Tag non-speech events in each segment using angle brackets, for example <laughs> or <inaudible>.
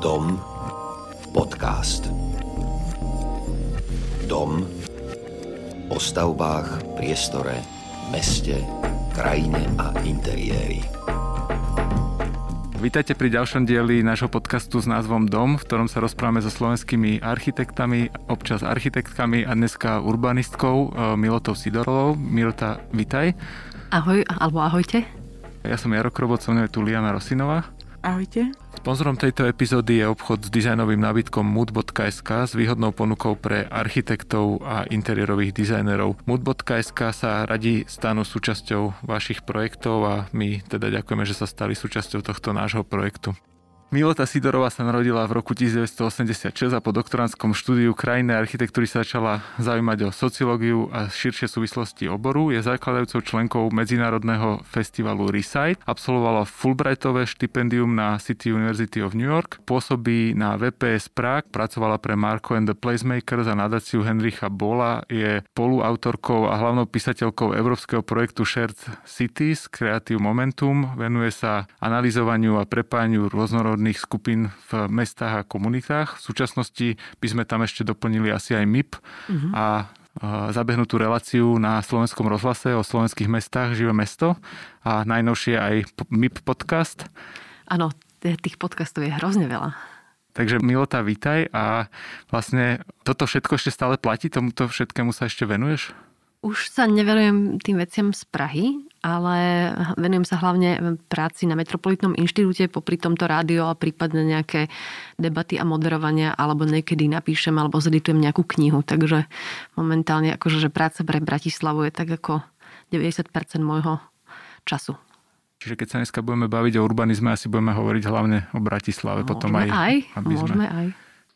Dom podcast. Dom o stavbách, priestore, meste, krajine a interiéri. Vítajte pri ďalšom dieli nášho podcastu s názvom Dom, v ktorom sa rozprávame so slovenskými architektami, občas architektkami a dneska urbanistkou eh, Milotou Sidorovou. Milota, vitaj. Ahoj, alebo ahojte. Ja som Jaro Krobot, som tu Liana Rosinová. Ahojte. Sponzorom tejto epizódy je obchod s dizajnovým nábytkom mood.sk s výhodnou ponukou pre architektov a interiérových dizajnerov. Mood.sk sa radi stanú súčasťou vašich projektov a my teda ďakujeme, že sa stali súčasťou tohto nášho projektu. Milota Sidorová sa narodila v roku 1986 a po doktorantskom štúdiu krajnej architektúry sa začala zaujímať o sociológiu a širšie súvislosti oboru. Je zakladajúcou členkou Medzinárodného festivalu Recite. Absolvovala Fulbrightové štipendium na City University of New York. Pôsobí na VPS Prague, pracovala pre Marco and the Placemakers a nadáciu Henricha Bola. Je poluautorkou a hlavnou písateľkou európskeho projektu Shared Cities Creative Momentum. Venuje sa analyzovaniu a prepájaniu rôznorodných národných skupín v mestách a komunitách. V súčasnosti by sme tam ešte doplnili asi aj MIP uh-huh. a zabehnutú reláciu na slovenskom rozhlase o slovenských mestách Živé mesto a najnovšie aj MIP podcast. Áno, tých podcastov je hrozne veľa. Takže Milota, vítaj a vlastne toto všetko ešte stále platí? Tomuto všetkému sa ešte venuješ? Už sa nevenujem tým veciam z Prahy, ale venujem sa hlavne práci na Metropolitnom inštitúte, popri tomto rádio a prípadne nejaké debaty a moderovania, alebo niekedy napíšem alebo zeditujem nejakú knihu. Takže momentálne akože, že práca pre Bratislavu je tak ako 90% môjho času. Čiže keď sa dneska budeme baviť o urbanizme, asi budeme hovoriť hlavne o Bratislave. Môžeme potom aj, aj aby môžeme sme... aj.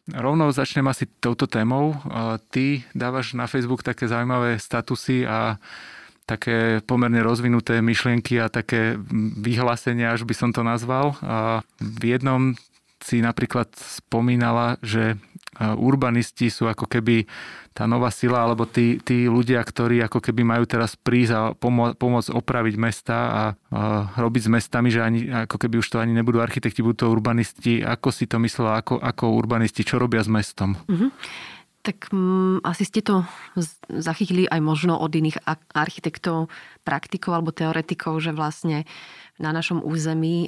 Rovno začnem asi touto témou. Ty dávaš na Facebook také zaujímavé statusy a také pomerne rozvinuté myšlienky a také vyhlásenia, až by som to nazval. A v jednom si napríklad spomínala, že urbanisti sú ako keby tá nová sila, alebo tí, tí ľudia, ktorí ako keby majú teraz prísť a pomo- pomôcť opraviť mesta a, a robiť s mestami, že ani, ako keby už to ani nebudú architekti, budú to urbanisti. Ako si to myslela, ako, ako urbanisti, čo robia s mestom? Mm-hmm. Tak mm, asi ste to zachytili aj možno od iných architektov, praktikov alebo teoretikov, že vlastne na našom území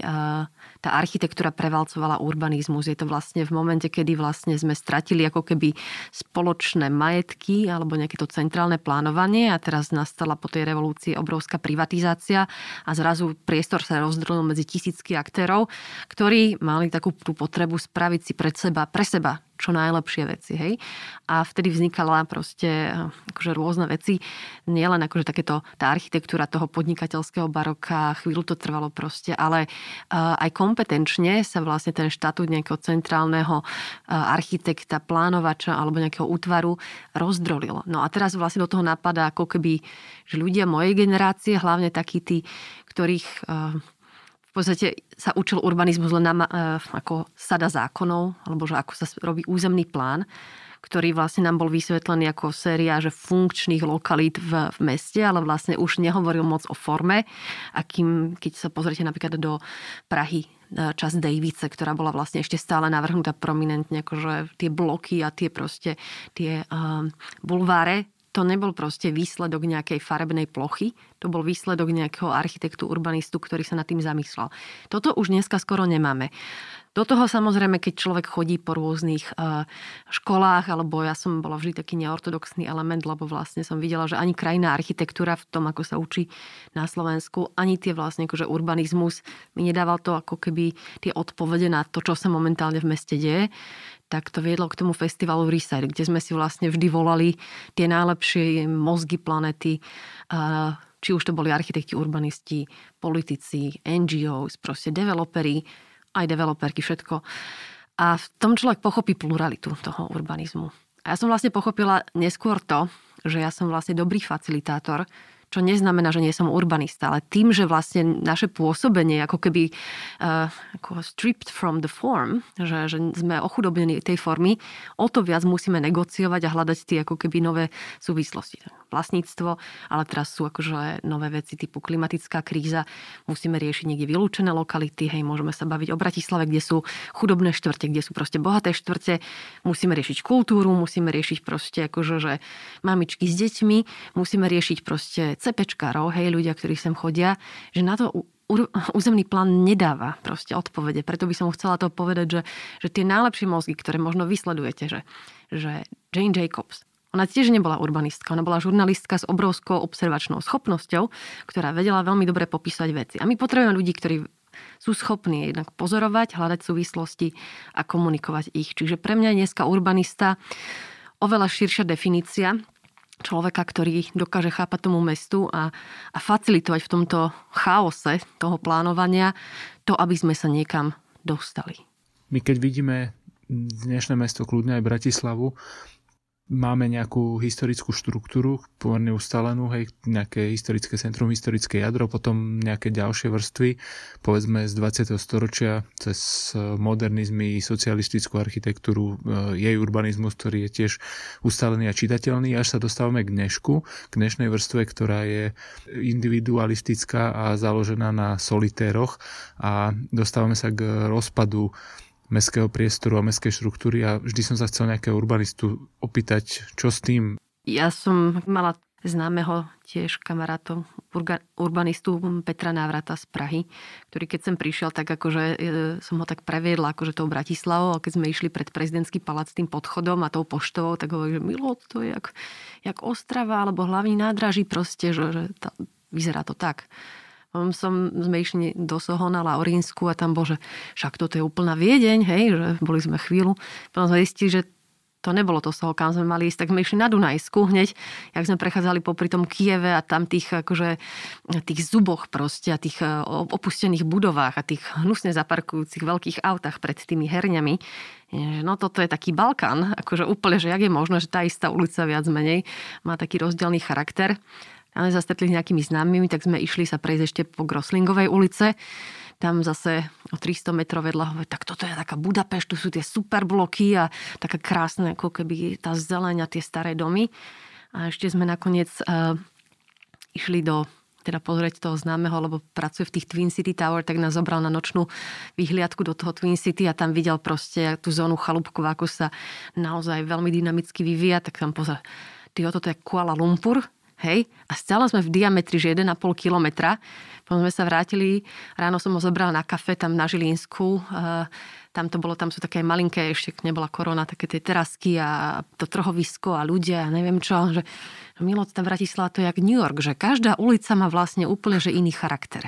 tá architektúra prevalcovala urbanizmus. Je to vlastne v momente, kedy vlastne sme stratili ako keby spoločné majetky alebo nejaké to centrálne plánovanie a teraz nastala po tej revolúcii obrovská privatizácia a zrazu priestor sa rozdrolil medzi tisícky aktérov, ktorí mali takú tú potrebu spraviť si pred seba, pre seba čo najlepšie veci, hej. A vtedy vznikala proste akože rôzne veci, nielen akože takéto, tá architektúra toho podnikateľského baroka, chvíľu to trvalo proste, ale aj kompetenčne sa vlastne ten štatút nejakého centrálneho architekta, plánovača alebo nejakého útvaru rozdrolil. No a teraz vlastne do toho napadá ako keby, že ľudia mojej generácie, hlavne takí tí, ktorých podstate sa učil urbanizmus len na, e, ako sada zákonov, alebo že ako sa robí územný plán, ktorý vlastne nám bol vysvetlený ako séria že funkčných lokalít v, v meste, ale vlastne už nehovoril moc o forme. A kým, keď sa pozriete napríklad do Prahy, e, čas Davice, ktorá bola vlastne ešte stále navrhnutá prominentne, akože tie bloky a tie proste, tie um, bulváre to nebol proste výsledok nejakej farebnej plochy, to bol výsledok nejakého architektu, urbanistu, ktorý sa nad tým zamyslel. Toto už dneska skoro nemáme. Do toho samozrejme, keď človek chodí po rôznych uh, školách, alebo ja som bola vždy taký neortodoxný element, lebo vlastne som videla, že ani krajná architektúra v tom, ako sa učí na Slovensku, ani tie vlastne akože urbanizmus mi nedával to ako keby tie odpovede na to, čo sa momentálne v meste deje tak to viedlo k tomu festivalu Reset, kde sme si vlastne vždy volali tie najlepšie mozgy planety, či už to boli architekti, urbanisti, politici, NGOs, proste developeri, aj developerky, všetko. A v tom človek pochopí pluralitu toho urbanizmu. A ja som vlastne pochopila neskôr to, že ja som vlastne dobrý facilitátor, čo neznamená, že nie som urbanista, ale tým, že vlastne naše pôsobenie ako keby uh, ako stripped from the form, že, že sme ochudobnení tej formy, o to viac musíme negociovať a hľadať tie ako keby nové súvislosti. Vlastníctvo, ale teraz sú akože nové veci typu klimatická kríza. Musíme riešiť niekde vylúčené lokality, hej, môžeme sa baviť o Bratislave, kde sú chudobné štvrte, kde sú proste bohaté štvrte. Musíme riešiť kultúru, musíme riešiť proste akože, že mamičky s deťmi, musíme riešiť proste cepečkárov, hej, ľudia, ktorí sem chodia, že na to územný plán nedáva proste odpovede. Preto by som chcela to povedať, že, že tie najlepšie mozgy, ktoré možno vysledujete, že, že Jane Jacobs, ona tiež nebola urbanistka, ona bola žurnalistka s obrovskou observačnou schopnosťou, ktorá vedela veľmi dobre popísať veci. A my potrebujeme ľudí, ktorí sú schopní jednak pozorovať, hľadať súvislosti a komunikovať ich. Čiže pre mňa je dneska urbanista oveľa širšia definícia človeka, ktorý dokáže chápať tomu mestu a, a facilitovať v tomto chaose toho plánovania to, aby sme sa niekam dostali. My keď vidíme dnešné mesto, kľudne aj Bratislavu, máme nejakú historickú štruktúru, pomerne ustalenú, hej, nejaké historické centrum, historické jadro, potom nejaké ďalšie vrstvy, povedzme z 20. storočia cez modernizmy, socialistickú architektúru, e, jej urbanizmus, ktorý je tiež ustalený a čitateľný, až sa dostávame k dnešku, k dnešnej vrstve, ktorá je individualistická a založená na solitéroch a dostávame sa k rozpadu mestského priestoru a mestskej štruktúry a vždy som sa chcel nejakého urbanistu opýtať, čo s tým. Ja som mala známeho tiež kamarátov, urbanistu Petra Návrata z Prahy, ktorý keď som prišiel, tak akože e, som ho tak previedla akože tou Bratislavou a keď sme išli pred prezidentský palác tým podchodom a tou poštovou, tak hovorí, že Milo, to je jak, jak Ostrava alebo hlavný nádraží proste, že, že tá, vyzerá to tak som, sme išli do Sohona, Laurínsku a tam bože, však toto je úplná Viedeň, hej, že boli sme chvíľu. Potom sme zistili, že to nebolo to Soho, kam sme mali ísť, tak sme išli na Dunajsku hneď, jak sme prechádzali popri tom Kieve a tam tých, akože, tých zuboch proste a tých e, opustených budovách a tých hnusne zaparkujúcich veľkých autách pred tými herňami. No toto je taký Balkán, akože úplne, že jak je možné, že tá istá ulica viac menej má taký rozdielný charakter ale sa s nejakými známymi, tak sme išli sa prejsť ešte po Groslingovej ulice. Tam zase o 300 metrov vedľa, tak toto je taká Budapešť, tu sú tie super bloky a taká krásne, ako keby tá zeleň tie staré domy. A ešte sme nakoniec uh, išli do teda pozrieť toho známeho, lebo pracuje v tých Twin City Tower, tak nás zobral na nočnú vyhliadku do toho Twin City a tam videl proste tú zónu chalúbkov, ako sa naozaj veľmi dynamicky vyvíja, tak tam pozrel, ty toto je Kuala Lumpur, Hej? A stále sme v diametri, že 1,5 kilometra. Potom sme sa vrátili, ráno som ho zobral na kafe tam na Žilinsku. Tam to bolo, tam sú také malinké, ešte nebola korona, také tie terasky a to trhovisko a ľudia a neviem čo. Že Milo, tá Bratislava to je jak New York, že každá ulica má vlastne úplne že iný charakter.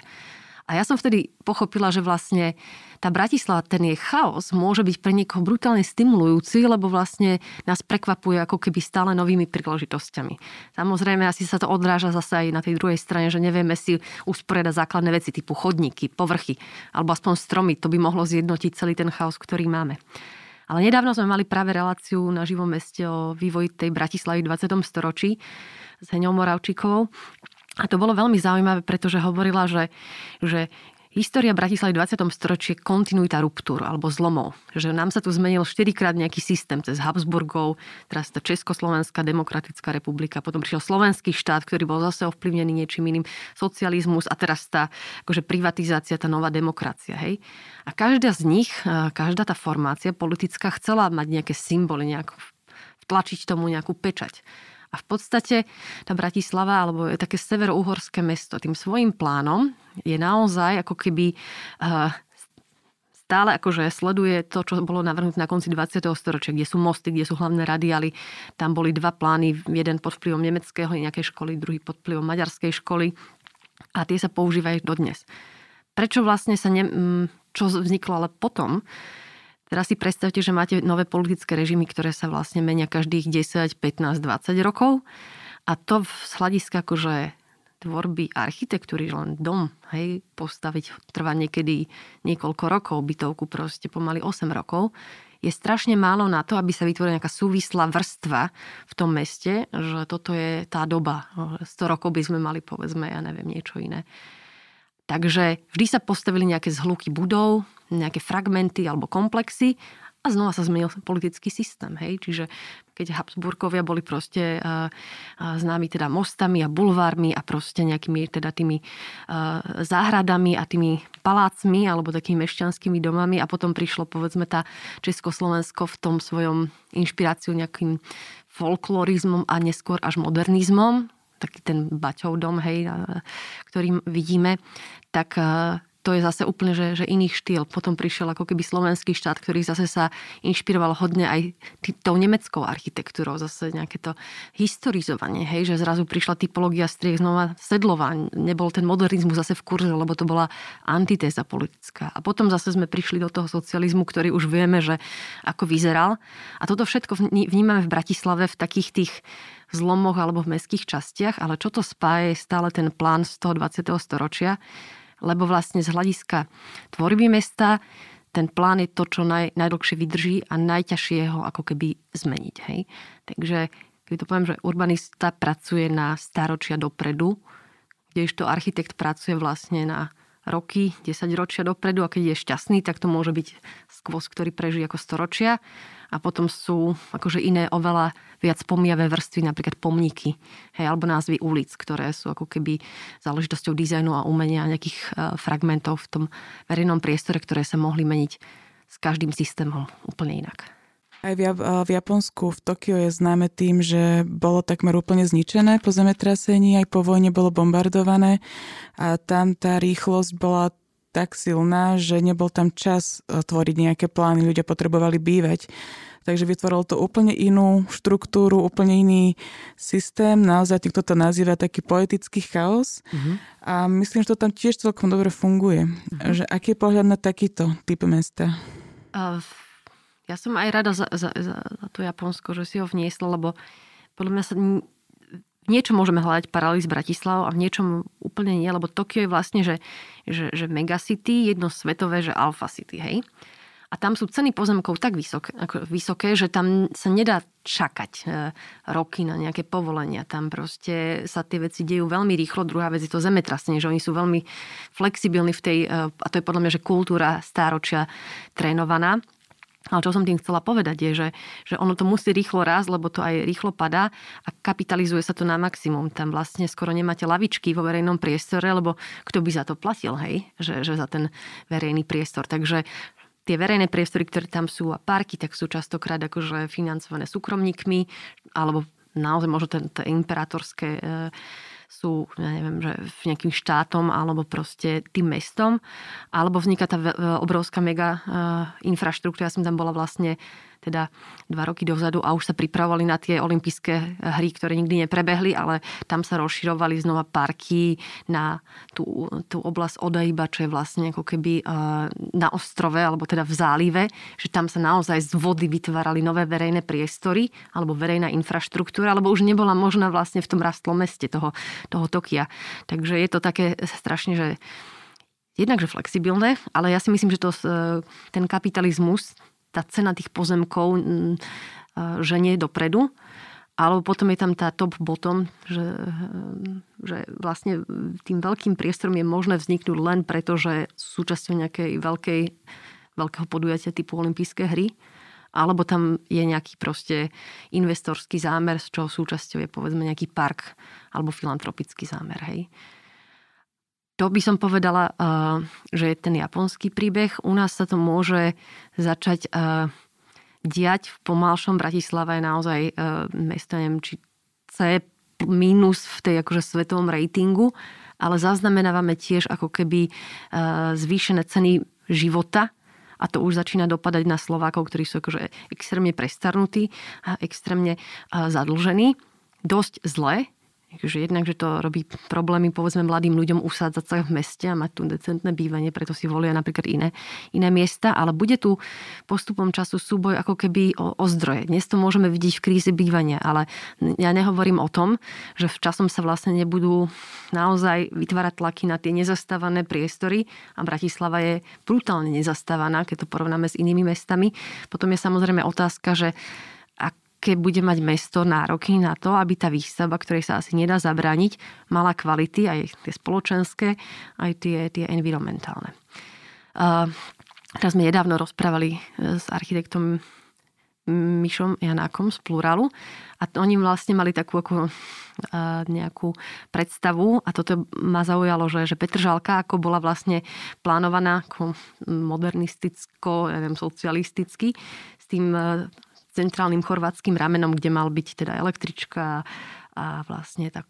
A ja som vtedy pochopila, že vlastne tá Bratislava, ten jej chaos môže byť pre niekoho brutálne stimulujúci, lebo vlastne nás prekvapuje ako keby stále novými príležitosťami. Samozrejme, asi sa to odráža zase aj na tej druhej strane, že nevieme si usporiadať základné veci typu chodníky, povrchy alebo aspoň stromy. To by mohlo zjednotiť celý ten chaos, ktorý máme. Ale nedávno sme mali práve reláciu na živom meste o vývoji tej Bratislavy v 20. storočí s Heňou Moravčíkovou. A to bolo veľmi zaujímavé, pretože hovorila, že, že História Bratislavy v 20. storočí je kontinuita ruptúr alebo zlomov. Že nám sa tu zmenil 4 krát nejaký systém cez Habsburgov, teraz to Československá demokratická republika, potom prišiel slovenský štát, ktorý bol zase ovplyvnený niečím iným, socializmus a teraz tá akože privatizácia, tá nová demokracia. Hej? A každá z nich, každá tá formácia politická chcela mať nejaké symboly, nejak vtlačiť tomu nejakú pečať. A v podstate tá Bratislava, alebo je také severouhorské mesto, tým svojim plánom je naozaj ako keby uh, stále akože sleduje to, čo bolo navrhnuté na konci 20. storočia, kde sú mosty, kde sú hlavné radiály. Tam boli dva plány, jeden pod vplyvom nemeckého nejakej školy, druhý pod vplyvom maďarskej školy. A tie sa používajú dodnes. Prečo vlastne sa ne, čo vzniklo ale potom, Teraz si predstavte, že máte nové politické režimy, ktoré sa vlastne menia každých 10, 15, 20 rokov. A to z hľadiska akože tvorby architektúry, len dom, hej, postaviť trvá niekedy niekoľko rokov, bytovku proste pomaly 8 rokov, je strašne málo na to, aby sa vytvorila nejaká súvislá vrstva v tom meste, že toto je tá doba. 100 rokov by sme mali, povedzme, ja neviem, niečo iné. Takže vždy sa postavili nejaké zhluky budov, nejaké fragmenty alebo komplexy a znova sa zmenil politický systém, hej, čiže keď Habsburkovia boli proste uh, uh, známi teda mostami a bulvármi a proste nejakými teda tými uh, záhradami a tými palácmi alebo takými mešťanskými domami a potom prišlo povedzme tá Československo v tom svojom inšpiráciu nejakým folklorizmom a neskôr až modernizmom, taký ten Baťov dom, hej, ktorý vidíme, tak to je zase úplne že, že iný štýl. Potom prišiel ako keby slovenský štát, ktorý zase sa inšpiroval hodne aj tý, tou nemeckou architektúrou, zase nejaké to historizovanie, hej, že zrazu prišla typológia striech znova sedlová. Nebol ten modernizmus zase v kurze, lebo to bola antitéza politická. A potom zase sme prišli do toho socializmu, ktorý už vieme, že ako vyzeral. A toto všetko vnímame v Bratislave v takých tých zlomoch alebo v mestských častiach, ale čo to spája je stále ten plán z toho 20. storočia, lebo vlastne z hľadiska tvorby mesta ten plán je to, čo naj, najdlhšie vydrží a najťažšie ho ako keby zmeniť. Hej? Takže keď to poviem, že urbanista pracuje na staročia dopredu, kdežto architekt pracuje vlastne na roky, 10 ročia dopredu a keď je šťastný, tak to môže byť skvos, ktorý prežije ako storočia a potom sú akože iné oveľa viac pomiavé vrstvy, napríklad pomníky, hej, alebo názvy ulic, ktoré sú ako keby záležitosťou dizajnu a umenia nejakých e, fragmentov v tom verejnom priestore, ktoré sa mohli meniť s každým systémom úplne inak. Aj v, v Japonsku, v Tokio je známe tým, že bolo takmer úplne zničené po zemetrasení, aj po vojne bolo bombardované a tam tá rýchlosť bola tak silná, že nebol tam čas e, tvoriť nejaké plány, ľudia potrebovali bývať. Takže vytvorilo to úplne inú štruktúru, úplne iný systém. Naozaj niekto to nazýva taký poetický chaos. Uh-huh. A myslím, že to tam tiež celkom dobre funguje. Uh-huh. Že aký je pohľad na takýto typ mesta? Uh, ja som aj rada za, za, za, za to Japonsko, že si ho vniesla, lebo podľa mňa sa v niečom môžeme hľadať paralely s Bratislavou a v niečom úplne nie, lebo Tokio je vlastne, že, že, že megacity, jedno svetové, že alfa city, hej. A tam sú ceny pozemkov tak vysok, ako vysoké, že tam sa nedá čakať e, roky na nejaké povolenia. Tam proste sa tie veci dejú veľmi rýchlo. Druhá vec je to zemetrasenie, že oni sú veľmi flexibilní v tej, e, a to je podľa mňa, že kultúra stáročia trénovaná. Ale čo som tým chcela povedať je, že, že ono to musí rýchlo rásť, lebo to aj rýchlo padá a kapitalizuje sa to na maximum. Tam vlastne skoro nemáte lavičky vo verejnom priestore, lebo kto by za to platil, hej? Že, že za ten verejný priestor. Takže tie verejné priestory, ktoré tam sú a parky, tak sú častokrát akože financované súkromníkmi alebo naozaj možno tie imperátorské e, sú, ja neviem, že v nejakým štátom alebo proste tým mestom, alebo vzniká tá obrovská mega eh, infraštruktúra. Ja som tam bola vlastne teda dva roky dozadu a už sa pripravovali na tie olympijské hry, ktoré nikdy neprebehli, ale tam sa rozširovali znova parky na tú, tú oblasť Odaiba, čo je vlastne ako keby eh, na ostrove, alebo teda v zálive, že tam sa naozaj z vody vytvárali nové verejné priestory alebo verejná infraštruktúra, alebo už nebola možná vlastne v tom rastlom meste toho, toho Tokia. Takže je to také strašne, že jednak, že flexibilné, ale ja si myslím, že to, eh, ten kapitalizmus tá cena tých pozemkov mm, že nie je dopredu. Alebo potom je tam tá top-bottom, že, že vlastne tým veľkým priestorom je možné vzniknúť len preto, že sú súčasťou nejakej veľkej, veľkého podujatia typu olympijské hry. Alebo tam je nejaký proste investorský zámer, z čoho súčasťou je povedzme nejaký park alebo filantropický zámer. Hej. To by som povedala, eh, že je ten japonský príbeh. U nás sa to môže začať eh, diať v pomalšom. Bratislava je naozaj eh, mesto, neviem, či C minus v tej akože svetovom ratingu, ale zaznamenávame tiež ako keby zvýšené ceny života a to už začína dopadať na Slovákov, ktorí sú akože extrémne prestarnutí a extrémne zadlžení. Dosť zle, Takže jednak, že to robí problémy povedzme mladým ľuďom usádzať sa v meste a mať tu decentné bývanie, preto si volia napríklad iné, iné miesta, ale bude tu postupom času súboj ako keby o, o zdroje. Dnes to môžeme vidieť v kríze bývania, ale ja nehovorím o tom, že v časom sa vlastne nebudú naozaj vytvárať tlaky na tie nezastávané priestory a Bratislava je brutálne nezastávaná, keď to porovnáme s inými mestami. Potom je samozrejme otázka, že aké bude mať mesto nároky na to, aby tá výstavba, ktorej sa asi nedá zabrániť, mala kvality, aj tie spoločenské, aj tie, tie environmentálne. Teraz sme nedávno rozprávali s architektom Mišom Janákom z Pluralu a oni vlastne mali takú ako, nejakú predstavu a toto ma zaujalo, že, že Petržalka ako bola vlastne plánovaná ako modernisticko, neviem, socialisticky s tým e, centrálnym chorvátským ramenom, kde mal byť teda električka a vlastne tak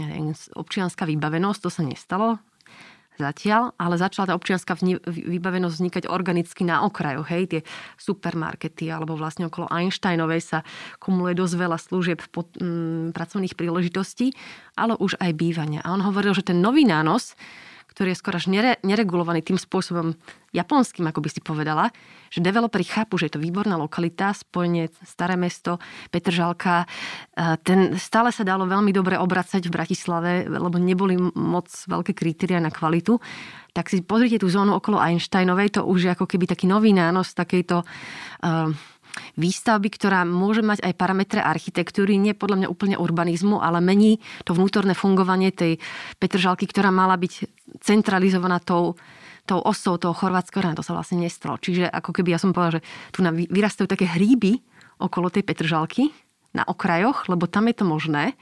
neviem, občianská vybavenosť, to sa nestalo zatiaľ, ale začala tá občianská vybavenosť vznikať organicky na okrajoch. Hej, tie supermarkety alebo vlastne okolo Einsteinovej sa kumuluje dosť veľa služieb pod, mm, pracovných príležitostí, ale už aj bývania. A on hovoril, že ten nový nános ktorý je skoro až nere, neregulovaný tým spôsobom japonským, ako by si povedala, že developeri chápu, že je to výborná lokalita, spojenie Staré mesto, Petržalka. Ten stále sa dalo veľmi dobre obracať v Bratislave, lebo neboli moc veľké kritéria na kvalitu. Tak si pozrite tú zónu okolo Einsteinovej, to už je ako keby taký nový nános takejto uh, výstavby, ktorá môže mať aj parametre architektúry, nie podľa mňa úplne urbanizmu, ale mení to vnútorné fungovanie tej Petržalky, ktorá mala byť centralizovaná tou tou osou toho chorvátskeho rána, to sa vlastne nestalo. Čiže ako keby ja som povedala, že tu nám vyrastajú také hríby okolo tej Petržalky na okrajoch, lebo tam je to možné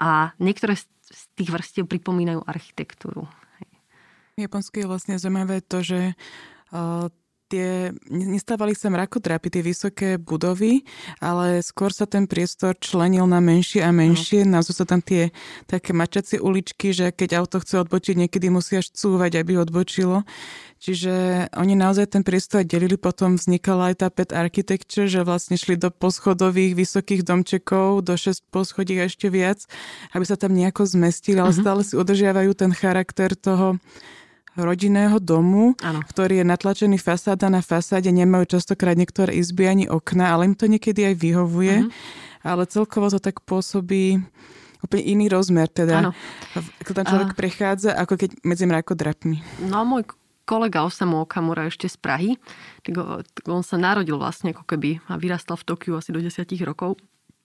a niektoré z tých vrstiev pripomínajú architektúru. V Japonsku je vlastne zaujímavé to, že tie, nestávali sa mrakodrapy, tie vysoké budovy, ale skôr sa ten priestor členil na menšie a menšie. No. Naozaj sa tam tie také mačacie uličky, že keď auto chce odbočiť, niekedy musí až cúvať, aby odbočilo. Čiže oni naozaj ten priestor delili, potom vznikala aj tá pet architecture, že vlastne šli do poschodových vysokých domčekov, do 6 poschodí a ešte viac, aby sa tam nejako zmestili, ale uh-huh. stále si udržiavajú ten charakter toho rodinného domu, ano. ktorý je natlačený fasáda na fasáde, nemajú častokrát niektoré izby ani okna, ale im to niekedy aj vyhovuje. Uh-huh. Ale celkovo to tak pôsobí úplne iný rozmer, teda, ano. keď tam človek uh, prechádza, ako keď medzi mrakodrapmi. No môj kolega Osamu Okamura ešte z Prahy, tak on sa narodil vlastne ako keby a vyrastal v Tokiu asi do 10 rokov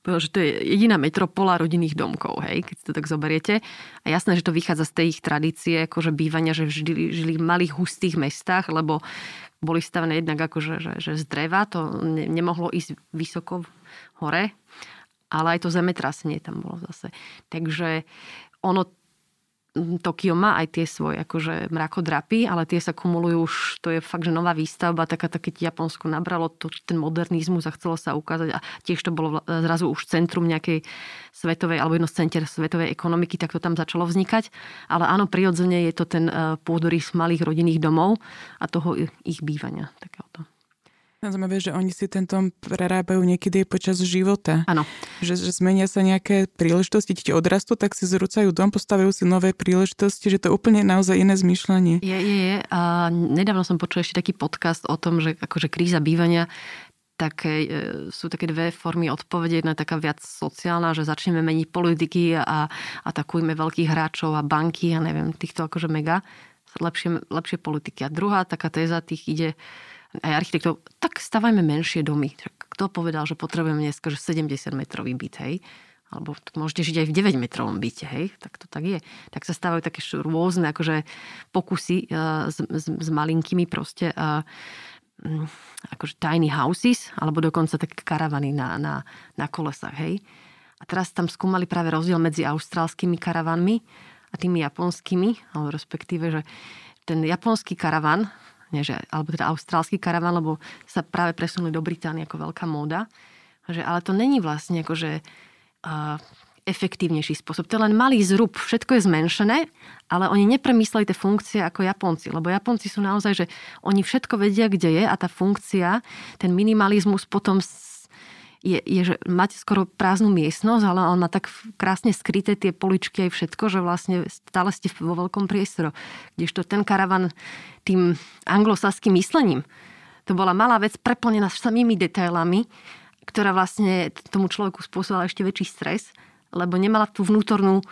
že to je jediná metropola rodinných domkov, hej, keď si to tak zoberiete. A jasné, že to vychádza z tej ich tradície, akože bývania, že vždy žili v malých hustých mestách, lebo boli stavené jednak akože, že, že z dreva, to ne, nemohlo ísť vysoko hore, ale aj to zemetrasenie tam bolo zase. Takže ono Tokio má aj tie svoje akože mrakodrapy, ale tie sa kumulujú už, to je fakt, že nová výstavba, taká, také Japonsko nabralo to, ten modernizmus a chcelo sa ukázať a tiež to bolo zrazu už centrum nejakej svetovej, alebo jedno z center svetovej ekonomiky, tak to tam začalo vznikať. Ale áno, prirodzene je to ten eh, pôdorys malých rodinných domov a toho ich bývania. Takéhoto. Zaujímavé, že oni si ten dom prerábajú niekedy aj počas života. Áno. Že, že zmenia sa nejaké príležitosti, ti odrastú, tak si zrúcajú dom, postavujú si nové príležitosti, že to je úplne naozaj iné zmýšľanie. Je, je, je. A nedávno som počul ešte taký podcast o tom, že akože kríza bývania také, e, sú také dve formy odpovede. Jedna je taká viac sociálna, že začneme meniť politiky a atakujme veľkých hráčov a banky a neviem, týchto akože mega lepšie, lepšie politiky. A druhá taká téza tých ide aj architektov, tak stavajme menšie domy. Kto povedal, že potrebujeme dnes 70 metrový byt, hej? alebo môžete žiť aj v 9 metrovom byte, hej, tak to tak je. Tak sa stávajú také rôzne akože pokusy uh, s, s, s malinkými proste uh, akože tiny houses, alebo dokonca také karavany na, na, na kolesách, hej. A teraz tam skúmali práve rozdiel medzi austrálskymi karavanmi a tými japonskými, alebo respektíve, že ten japonský karavan nie, že, alebo teda austrálsky karavan, lebo sa práve presunuli do Británie ako veľká móda. Že, ale to není vlastne akože uh, efektívnejší spôsob. To je len malý zrub, všetko je zmenšené, ale oni nepremysleli tie funkcie ako Japonci. Lebo Japonci sú naozaj, že oni všetko vedia, kde je a tá funkcia, ten minimalizmus potom je, je, že máte skoro prázdnu miestnosť, ale on tak krásne skryté tie poličky aj všetko, že vlastne stále ste vo veľkom priestoru. Kdežto ten karavan tým anglosaským myslením, to bola malá vec preplnená samými detailami, ktorá vlastne tomu človeku spôsobila ešte väčší stres, lebo nemala tú vnútornú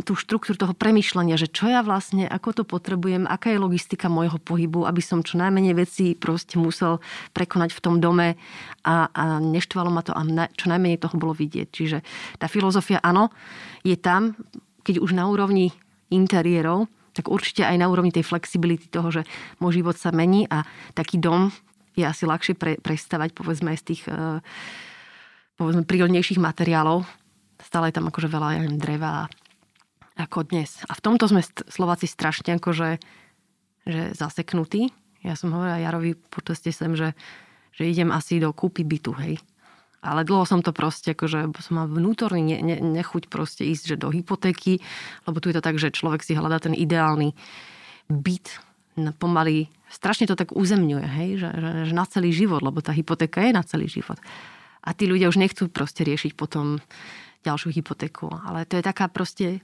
tú štruktúru toho premyšľania, že čo ja vlastne, ako to potrebujem, aká je logistika môjho pohybu, aby som čo najmenej veci proste musel prekonať v tom dome a, a neštvalo ma to a na, čo najmenej toho bolo vidieť. Čiže tá filozofia, áno, je tam, keď už na úrovni interiérov, tak určite aj na úrovni tej flexibility toho, že môj život sa mení a taký dom je asi ľahšie pre, prestavať povedzme z tých uh, povedzme prírodnejších materiálov. Stále je tam akože veľa ja neviem, dreva ako dnes. A v tomto sme Slováci strašne akože že zaseknutí. Ja som hovorila Jarovi počaste sem, že, že idem asi do kúpy bytu, hej. Ale dlho som to proste, akože som mal vnútorný ne, ne, nechuť proste ísť že do hypotéky, lebo tu je to tak, že človek si hľadá ten ideálny byt, pomaly, strašne to tak uzemňuje, hej, že, že, že na celý život, lebo tá hypotéka je na celý život. A tí ľudia už nechcú proste riešiť potom ďalšiu hypotéku. Ale to je taká proste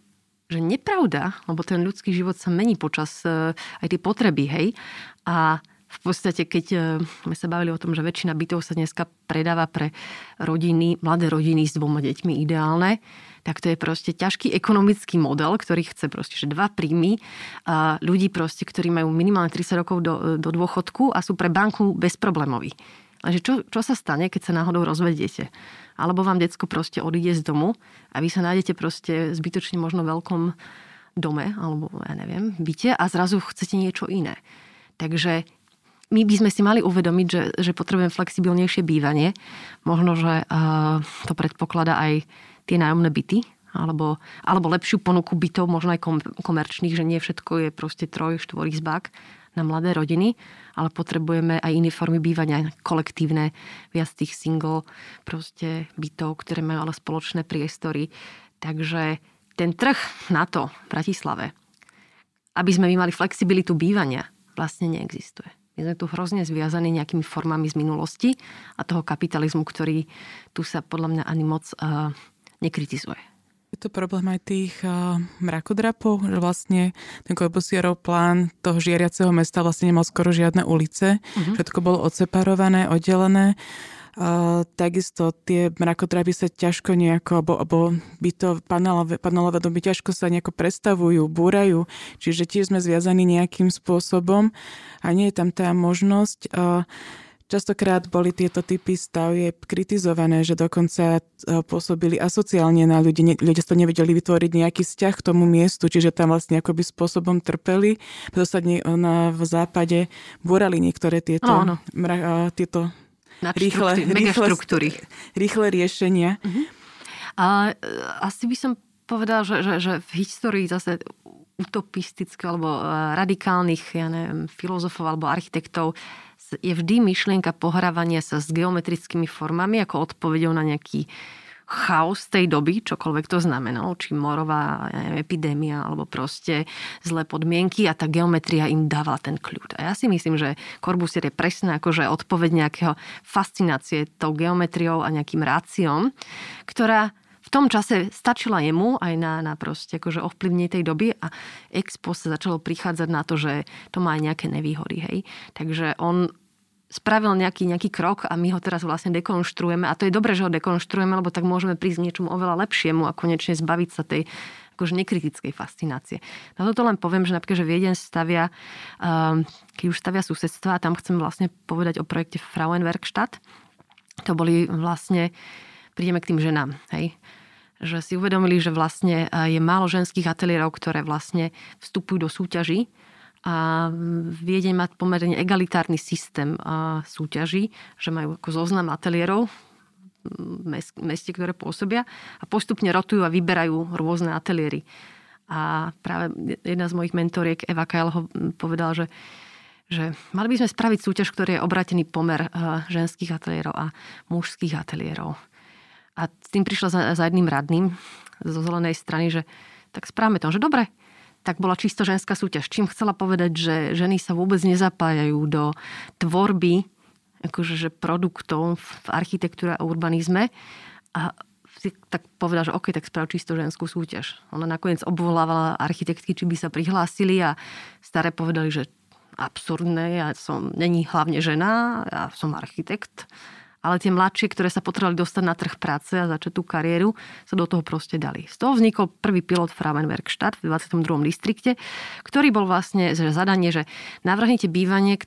že nepravda, lebo ten ľudský život sa mení počas e, aj tie potreby, hej. A v podstate, keď e, sme sa bavili o tom, že väčšina bytov sa dneska predáva pre rodiny, mladé rodiny s dvoma deťmi ideálne, tak to je proste ťažký ekonomický model, ktorý chce proste, že dva príjmy a ľudí proste, ktorí majú minimálne 30 rokov do, do dôchodku a sú pre banku bezproblémoví. Lenže čo, čo sa stane, keď sa náhodou rozvediete? Alebo vám decko proste odíde z domu a vy sa nájdete proste zbytočne možno veľkom dome, alebo ja neviem, byte a zrazu chcete niečo iné. Takže my by sme si mali uvedomiť, že, že potrebujem flexibilnejšie bývanie. Možno, že uh, to predpokladá aj tie nájomné byty, alebo, alebo lepšiu ponuku bytov, možno aj kom, komerčných, že nie všetko je proste troj, štvorizbák na mladé rodiny, ale potrebujeme aj iné formy bývania, kolektívne, viac tých single proste bytov, ktoré majú ale spoločné priestory. Takže ten trh na to v Bratislave, aby sme my mali flexibilitu bývania, vlastne neexistuje. My sme tu hrozne zviazaní nejakými formami z minulosti a toho kapitalizmu, ktorý tu sa podľa mňa ani moc uh, nekritizuje. Je to problém aj tých uh, mrakodrapov, že vlastne ten Korbusierov plán toho žiariaceho mesta vlastne nemal skoro žiadne ulice. Uh-huh. Všetko bolo odseparované, oddelené. Uh, takisto tie mrakodrapy sa ťažko nejako, alebo, alebo by to panelové, panelové doby ťažko sa nejako predstavujú, búrajú, čiže tiež sme zviazaní nejakým spôsobom a nie je tam tá možnosť. Uh, Častokrát boli tieto typy stavie kritizované, že dokonca pôsobili asociálne na ľudí. Ľudia to nevedeli vytvoriť nejaký vzťah k tomu miestu, čiže tam vlastne akoby spôsobom trpeli. Preto sa na, v západe búrali niektoré tieto, no, no. Mra, tieto rýchle, rýchle, rýchle riešenia. Uh-huh. A e, asi by som povedal, že, že, že v histórii zase utopistických alebo e, radikálnych ja neviem, filozofov alebo architektov je vždy myšlienka pohrávania sa s geometrickými formami ako odpovedou na nejaký chaos tej doby, čokoľvek to znamenalo, či morová neviem, epidémia alebo proste zlé podmienky a tá geometria im dávala ten kľud. A ja si myslím, že Corbusier je presne akože odpoveď nejakého fascinácie tou geometriou a nejakým ráciom, ktorá v tom čase stačila jemu aj na, na proste akože ovplyvnenie tej doby a Expo sa začalo prichádzať na to, že to má aj nejaké nevýhody, hej. Takže on spravil nejaký, nejaký krok a my ho teraz vlastne dekonštruujeme. A to je dobré, že ho dekonštruujeme, lebo tak môžeme prísť niečomu oveľa lepšiemu a konečne zbaviť sa tej akože nekritickej fascinácie. Na toto len poviem, že napríklad, že Viedeň stavia, um, keď už stavia susedstva, a tam chcem vlastne povedať o projekte Frauenwerkstatt. To boli vlastne, prídeme k tým ženám, hej že si uvedomili, že vlastne je málo ženských ateliérov, ktoré vlastne vstupujú do súťaží a Viedeň má pomerne egalitárny systém súťaží, že majú ako zoznam ateliérov v meste, ktoré pôsobia a postupne rotujú a vyberajú rôzne ateliéry. A práve jedna z mojich mentoriek, Eva Kajl, ho povedala, že, že mali by sme spraviť súťaž, ktorý je obratený pomer ženských ateliérov a mužských ateliérov. A s tým prišla za, za jedným radným zo zelenej strany, že tak správame to, že dobre, tak bola čisto ženská súťaž. Čím chcela povedať, že ženy sa vôbec nezapájajú do tvorby akože, že produktov v architektúre a urbanizme. A tak povedala, že OK, tak sprav čisto ženskú súťaž. Ona nakoniec obvolávala architektky, či by sa prihlásili a staré povedali, že absurdné, ja som, není hlavne žena, ja som architekt ale tie mladšie, ktoré sa potrebovali dostať na trh práce a začať tú kariéru, sa do toho proste dali. Z toho vznikol prvý pilot Frauenwerkstatt v 22. distrikte, ktorý bol vlastne že zadanie, že navrhnite bývanie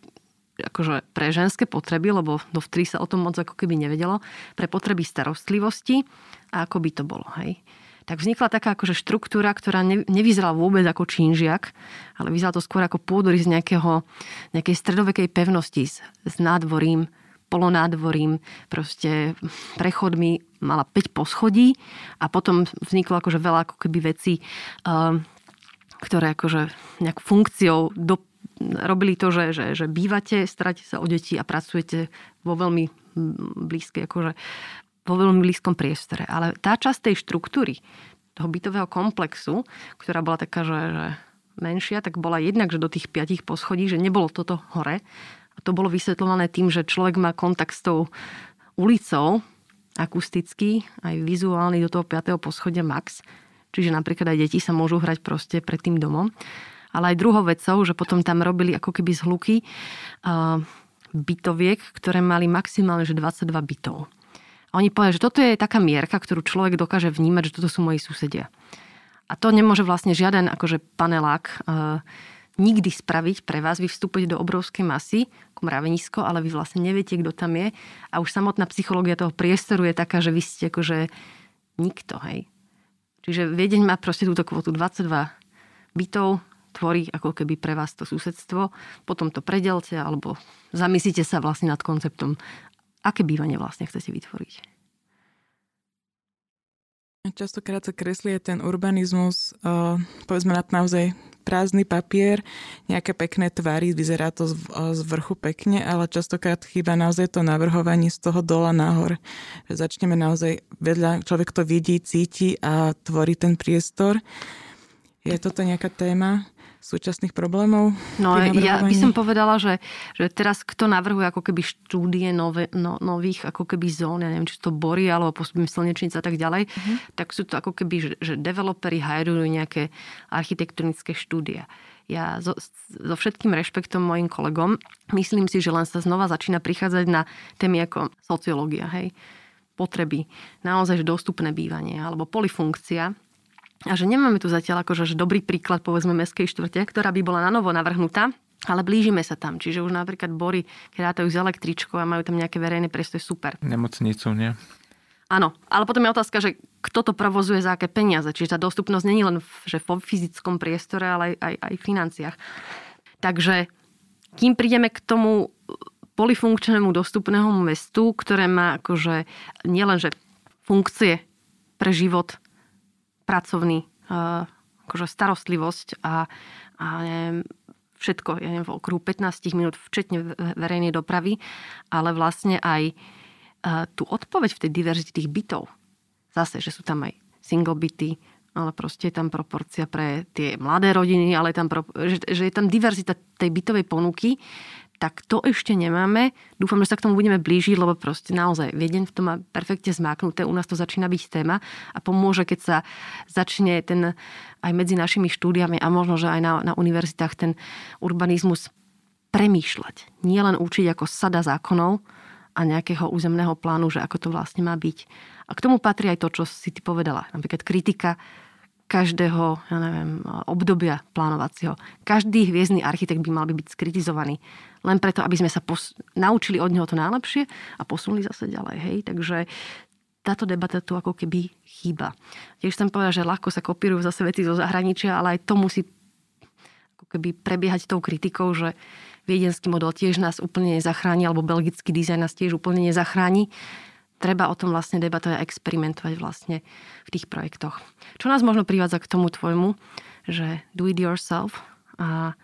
akože pre ženské potreby, lebo dovtedy sa o tom moc ako keby nevedelo, pre potreby starostlivosti a ako by to bolo. Hej. tak vznikla taká akože štruktúra, ktorá ne, nevyzerala vôbec ako čínžiak, ale vyzerala to skôr ako pôdorys nejakého, nejakej stredovekej pevnosti s, s nádvorím, polonádvorím, proste prechodmi, mala 5 poschodí a potom vzniklo akože veľa ako keby veci, uh, ktoré akože nejak funkciou do, robili to, že, že, že bývate, staráte sa o deti a pracujete vo veľmi blízkej, akože vo veľmi blízkom priestore. Ale tá časť tej štruktúry, toho bytového komplexu, ktorá bola taká, že, že menšia, tak bola jednak, že do tých piatich poschodí, že nebolo toto hore, to bolo vysvetľované tým, že človek má kontakt s tou ulicou, akustický, aj vizuálny do toho 5. poschodia max. Čiže napríklad aj deti sa môžu hrať proste pred tým domom. Ale aj druhou vecou, že potom tam robili ako keby zhluky uh, bytoviek, ktoré mali maximálne že 22 bytov. A oni povedali, že toto je taká mierka, ktorú človek dokáže vnímať, že toto sú moji susedia. A to nemôže vlastne žiaden akože panelák uh, nikdy spraviť pre vás. Vy vstúpite do obrovskej masy, ako mravenisko, ale vy vlastne neviete, kto tam je. A už samotná psychológia toho priestoru je taká, že vy ste akože nikto, hej. Čiže Viedeň má proste túto kvotu 22 bytov, tvorí ako keby pre vás to susedstvo, potom to predelte alebo zamyslíte sa vlastne nad konceptom, aké bývanie vlastne chcete vytvoriť. Častokrát sa kreslí ten urbanizmus, povedzme na naozaj prázdny papier, nejaké pekné tvary, vyzerá to z, z vrchu pekne, ale častokrát chýba naozaj to navrhovanie z toho dola nahor. Začneme naozaj vedľa, človek to vidí, cíti a tvorí ten priestor. Je toto nejaká téma? Súčasných problémov? No ja by som povedala, že, že teraz kto navrhuje ako keby štúdie nové, no, nových ako keby zón, ja neviem, či to borí alebo postupím slnečnice a tak ďalej, uh-huh. tak sú to ako keby, že, že developeri hajrujú nejaké architektonické štúdia. Ja so, so všetkým rešpektom mojim kolegom myslím si, že len sa znova začína prichádzať na témy ako sociológia, hej potreby, naozaj dostupné bývanie alebo polifunkcia a že nemáme tu zatiaľ akože že dobrý príklad, povedzme, mestskej štvrte, ktorá by bola na novo navrhnutá, ale blížime sa tam. Čiže už napríklad Bory, rátajú s električkou a majú tam nejaké verejné priestory, super. Nemocnicu, nie? Áno, ale potom je otázka, že kto to provozuje za aké peniaze. Čiže tá dostupnosť není len v, že v fyzickom priestore, ale aj, aj, aj v financiách. Takže kým prídeme k tomu polifunkčnému dostupnému mestu, ktoré má akože nielenže funkcie pre život pracovný, akože starostlivosť a, a neviem, všetko, ja neviem, v okruhu 15 minút, včetne verejnej dopravy, ale vlastne aj tú odpoveď v tej diverzite tých bytov. Zase, že sú tam aj single byty, ale proste je tam proporcia pre tie mladé rodiny, ale je tam, že, že je tam diverzita tej bytovej ponuky, tak to ešte nemáme. Dúfam, že sa k tomu budeme blížiť, lebo proste naozaj Viedeň v tom má perfektne zmáknuté. U nás to začína byť téma a pomôže, keď sa začne ten aj medzi našimi štúdiami a možno, že aj na, na univerzitách ten urbanizmus premýšľať. Nie len učiť ako sada zákonov a nejakého územného plánu, že ako to vlastne má byť. A k tomu patrí aj to, čo si ty povedala. Napríklad kritika každého, ja neviem, obdobia plánovacieho. Každý hviezdny architekt by mal by byť skritizovaný. Len preto, aby sme sa pos- naučili od neho to najlepšie a posunuli zase ďalej. Hej? Takže táto debata tu ako keby chýba. Tiež som povedala, že ľahko sa kopírujú zase veci zo zahraničia, ale aj to musí ako keby prebiehať tou kritikou, že viedenský model tiež nás úplne nezachráni, alebo belgický dizajn nás tiež úplne nezachráni treba o tom vlastne debatovať a experimentovať vlastne v tých projektoch. Čo nás možno privádza k tomu tvojmu, že do it yourself a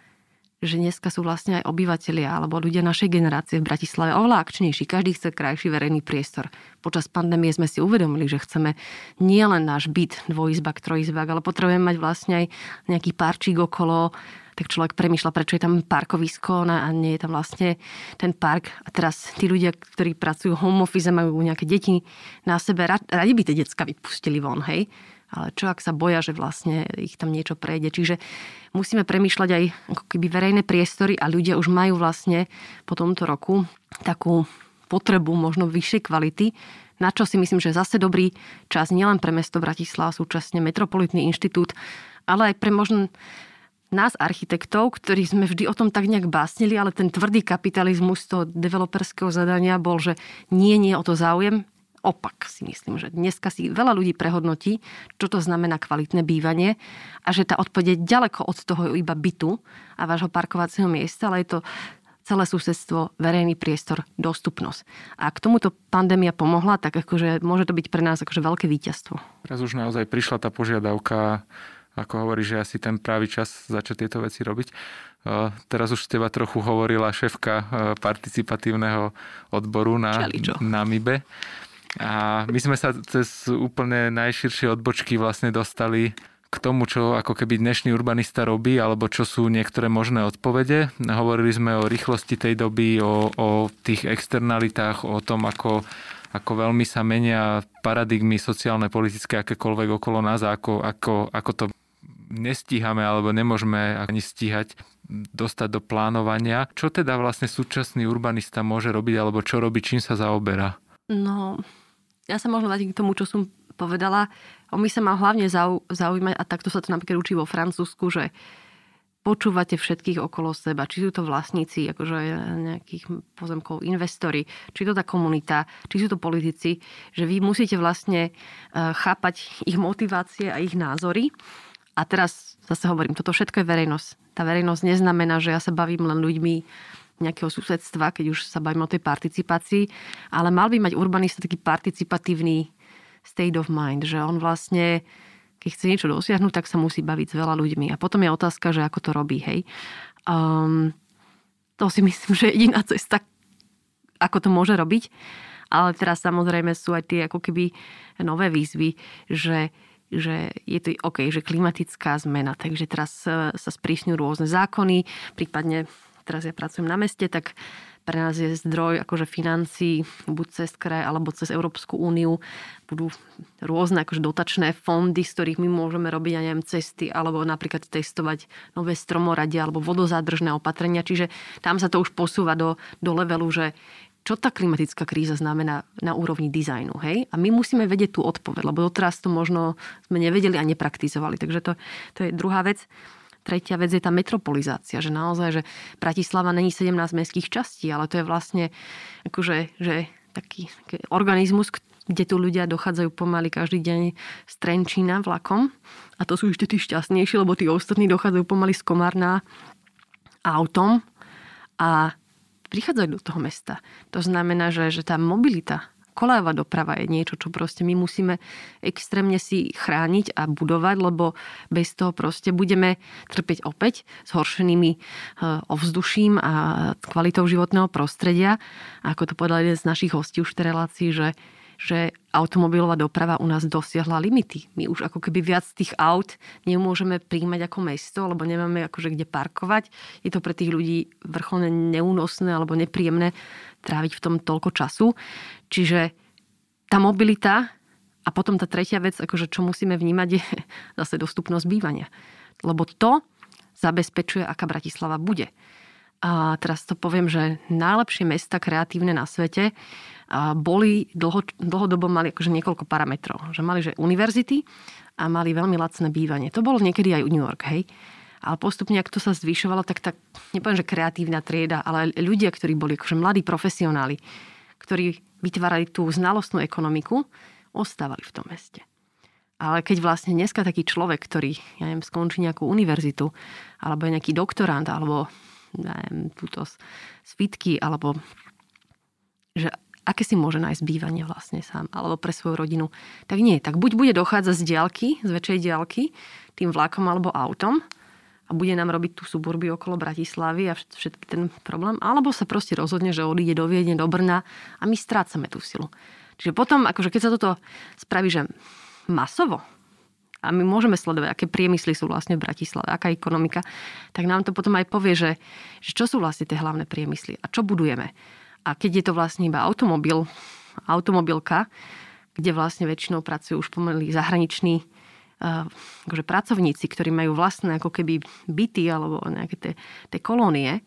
že dneska sú vlastne aj obyvateľia alebo ľudia našej generácie v Bratislave oveľa akčnejší. Každý chce krajší verejný priestor. Počas pandémie sme si uvedomili, že chceme nielen náš byt, dvojizbak, trojizbak, ale potrebujeme mať vlastne aj nejaký parčík okolo, tak človek premýšľa, prečo je tam parkovisko a nie je tam vlastne ten park. A teraz tí ľudia, ktorí pracujú home office, majú nejaké deti na sebe, radi by tie decka vypustili von, hej? Ale čo ak sa boja, že vlastne ich tam niečo prejde. Čiže musíme premýšľať aj ako keby verejné priestory a ľudia už majú vlastne po tomto roku takú potrebu možno vyššej kvality, na čo si myslím, že zase dobrý čas nielen pre mesto Bratislava, súčasne Metropolitný inštitút, ale aj pre možno nás architektov, ktorí sme vždy o tom tak nejak básnili, ale ten tvrdý kapitalizmus toho developerského zadania bol, že nie, nie o to záujem, opak si myslím, že dneska si veľa ľudí prehodnotí, čo to znamená kvalitné bývanie a že tá odpoveď je ďaleko od toho iba bytu a vášho parkovacieho miesta, ale je to celé susedstvo, verejný priestor, dostupnosť. A k tomuto pandémia pomohla, tak akože môže to byť pre nás akože veľké víťazstvo. Teraz už naozaj prišla tá požiadavka, ako hovorí, že asi ten pravý čas začať tieto veci robiť. Teraz už teba trochu hovorila šéfka participatívneho odboru na, na MIBE. A my sme sa cez úplne najširšie odbočky vlastne dostali k tomu, čo ako keby dnešný urbanista robí, alebo čo sú niektoré možné odpovede. Hovorili sme o rýchlosti tej doby, o, o tých externalitách, o tom, ako, ako veľmi sa menia paradigmy sociálne, politické, akékoľvek okolo nás, ako, ako, ako to nestíhame alebo nemôžeme ani stíhať dostať do plánovania. Čo teda vlastne súčasný urbanista môže robiť, alebo čo robí, čím sa zaoberá? No, ja sa možno vrátim k tomu, čo som povedala. On by sa mal hlavne zaujímať, a takto sa to napríklad učí vo Francúzsku, že počúvate všetkých okolo seba, či sú to vlastníci, akože nejakých pozemkov, investori, či to tá komunita, či sú to politici, že vy musíte vlastne e, chápať ich motivácie a ich názory. A teraz zase hovorím, toto všetko je verejnosť. Tá verejnosť neznamená, že ja sa bavím len ľuďmi nejakého susedstva, keď už sa bavíme o tej participácii, ale mal by mať urbanista taký participatívny state of mind, že on vlastne keď chce niečo dosiahnuť, tak sa musí baviť s veľa ľuďmi. A potom je otázka, že ako to robí, hej. Um, to si <laughs> myslím, že je jediná cesta, ako to môže robiť. Ale teraz samozrejme sú aj tie ako keby nové výzvy, že že je to OK, že klimatická zmena, takže teraz sa sprísňujú rôzne zákony, prípadne teraz ja pracujem na meste, tak pre nás je zdroj akože financí buď cez kraj alebo cez Európsku úniu. Budú rôzne akože dotačné fondy, z ktorých my môžeme robiť, ja neviem, cesty alebo napríklad testovať nové stromoradia alebo vodozádržné opatrenia. Čiže tam sa to už posúva do, do levelu, že čo tá klimatická kríza znamená na úrovni dizajnu. Hej? A my musíme vedieť tú odpoveď, lebo doteraz to možno sme nevedeli a nepraktizovali. Takže to, to je druhá vec. Tretia vec je tá metropolizácia, že naozaj, že Bratislava není 17 mestských častí, ale to je vlastne akože, že taký, taký organizmus, kde tu ľudia dochádzajú pomaly každý deň z Trenčína vlakom. A to sú ešte tí šťastnejší, lebo tí ostatní dochádzajú pomaly z Komárna autom a prichádzajú do toho mesta. To znamená, že, že tá mobilita kolejová doprava je niečo, čo proste my musíme extrémne si chrániť a budovať, lebo bez toho proste budeme trpieť opäť zhoršenými eh, ovzduším a kvalitou životného prostredia. A ako to povedal jeden z našich hostí už v tej relácii, že že automobilová doprava u nás dosiahla limity. My už ako keby viac tých aut nemôžeme príjmať ako mesto, lebo nemáme akože kde parkovať. Je to pre tých ľudí vrcholne neúnosné alebo nepríjemné tráviť v tom toľko času. Čiže tá mobilita a potom tá tretia vec, akože čo musíme vnímať, je <laughs> zase dostupnosť bývania. Lebo to zabezpečuje, aká Bratislava bude. A teraz to poviem, že najlepšie mesta kreatívne na svete boli, dlho, dlhodobo mali akože niekoľko parametrov. Že mali že univerzity a mali veľmi lacné bývanie. To bolo niekedy aj New York, hej. Ale postupne, ak to sa zvyšovalo, tak tak, nepoviem, že kreatívna trieda, ale ľudia, ktorí boli akože mladí profesionáli, ktorí vytvárali tú znalostnú ekonomiku, ostávali v tom meste. Ale keď vlastne dneska taký človek, ktorý, ja neviem, skončí nejakú univerzitu, alebo je nejaký doktorant, alebo neviem, túto z fitky, alebo že aké si môže nájsť bývanie vlastne sám, alebo pre svoju rodinu. Tak nie, tak buď bude dochádzať z diálky, z väčšej diálky, tým vlakom alebo autom, a bude nám robiť tú suburby okolo Bratislavy a všetky ten problém, alebo sa proste rozhodne, že odíde do Viedne, do Brna a my strácame tú silu. Čiže potom, akože keď sa toto spraví, že masovo, a my môžeme sledovať, aké priemysly sú vlastne v Bratislave, aká ekonomika, tak nám to potom aj povie, že, že čo sú vlastne tie hlavné priemysly a čo budujeme. A keď je to vlastne iba automobil, automobilka, kde vlastne väčšinou pracujú už pomaly zahraniční uh, akože pracovníci, ktorí majú vlastné ako keby byty alebo nejaké tie, tie kolónie,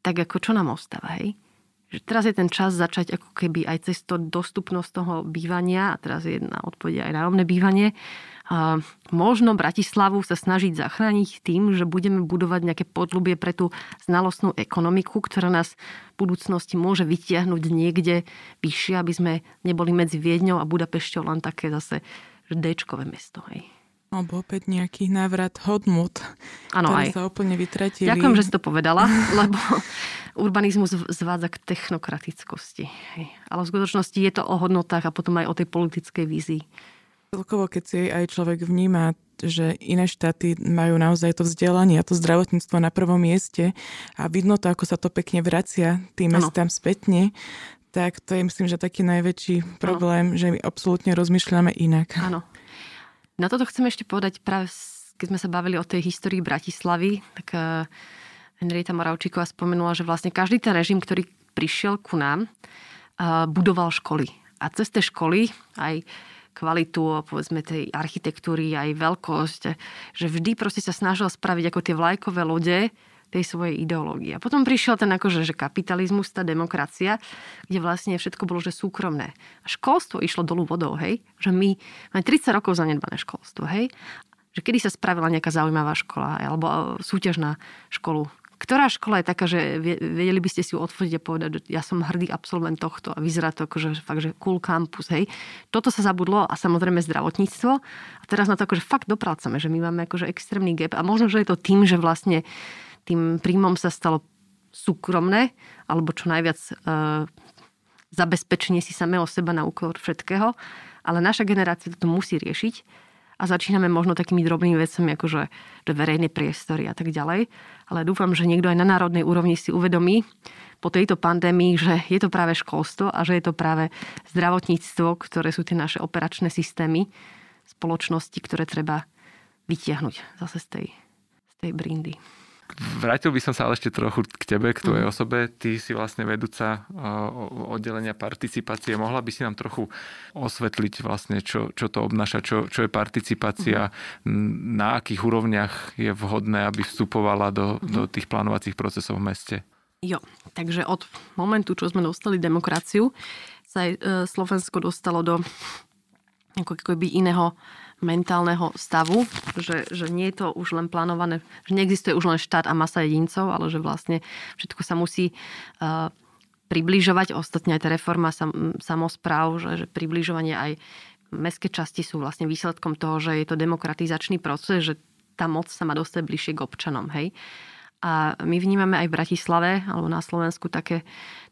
tak ako čo nám ostáva, hej? Že teraz je ten čas začať ako keby aj cez to dostupnosť toho bývania, a teraz je jedna odpoveď aj nájomné bývanie, a možno Bratislavu sa snažiť zachrániť tým, že budeme budovať nejaké podľubie pre tú znalostnú ekonomiku, ktorá nás v budúcnosti môže vytiahnuť niekde vyššie, aby sme neboli medzi Viedňou a Budapešťou len také zase D-čkové mesto. Hej. Alebo opäť nejaký návrat hodnot, ano, ktoré aj. sa úplne vytratili. Ďakujem, že si to povedala, <laughs> lebo urbanizmus zvádza k technokratickosti. Hej. Ale v skutočnosti je to o hodnotách a potom aj o tej politickej vízii. Celkovo, keď si aj človek vníma, že iné štáty majú naozaj to vzdelanie a to zdravotníctvo na prvom mieste a vidno to, ako sa to pekne vracia tým mestám spätne, tak to je myslím, že taký najväčší problém, ano. že my absolútne rozmýšľame inak. Áno. Na toto chcem ešte povedať práve, keď sme sa bavili o tej histórii Bratislavy, tak uh, Henrieta Moravčíková spomenula, že vlastne každý ten režim, ktorý prišiel ku nám, uh, budoval školy. A cez tie školy aj kvalitu, povedzme, tej architektúry, aj veľkosť, že vždy proste sa snažil spraviť ako tie vlajkové lode tej svojej ideológie. A potom prišiel ten akože, že kapitalizmus, tá demokracia, kde vlastne všetko bolo, že súkromné. A školstvo išlo dolu vodou, hej? Že my máme 30 rokov zanedbané školstvo, hej? Že kedy sa spravila nejaká zaujímavá škola alebo e, súťaž na školu, ktorá škola je taká, že vedeli by ste si ju otvoriť a povedať, že ja som hrdý absolvent tohto a vyzerá to akože fakt, že cool campus, hej. Toto sa zabudlo a samozrejme zdravotníctvo. A teraz na to akože fakt dopracame, že my máme akože extrémny gap a možno, že je to tým, že vlastne tým príjmom sa stalo súkromné, alebo čo najviac e, zabezpečenie si samého seba na úkor všetkého. Ale naša generácia to musí riešiť a začíname možno takými drobnými vecami, ako že, že verejné priestory a tak ďalej. Ale dúfam, že niekto aj na národnej úrovni si uvedomí po tejto pandémii, že je to práve školstvo a že je to práve zdravotníctvo, ktoré sú tie naše operačné systémy spoločnosti, ktoré treba vytiahnuť zase z tej, z tej brindy. Vrátil by som sa ale ešte trochu k tebe, k tvojej mm. osobe. Ty si vlastne vedúca oddelenia participácie. Mohla by si nám trochu osvetliť vlastne, čo, čo to obnáša, čo, čo je participácia, mm. na akých úrovniach je vhodné, aby vstupovala do, mm. do tých plánovacích procesov v meste? Jo, takže od momentu, čo sme dostali demokraciu, sa aj e, Slovensko dostalo do ako keby iného mentálneho stavu, že, že nie je to už len plánované, že neexistuje už len štát a masa jedincov, ale že vlastne všetko sa musí uh, približovať. Ostatne aj tá reforma sam, samozpráv, že, že približovanie aj mestské časti sú vlastne výsledkom toho, že je to demokratizačný proces, že tá moc sa má dostať bližšie k občanom. Hej? A my vnímame aj v Bratislave alebo na Slovensku také,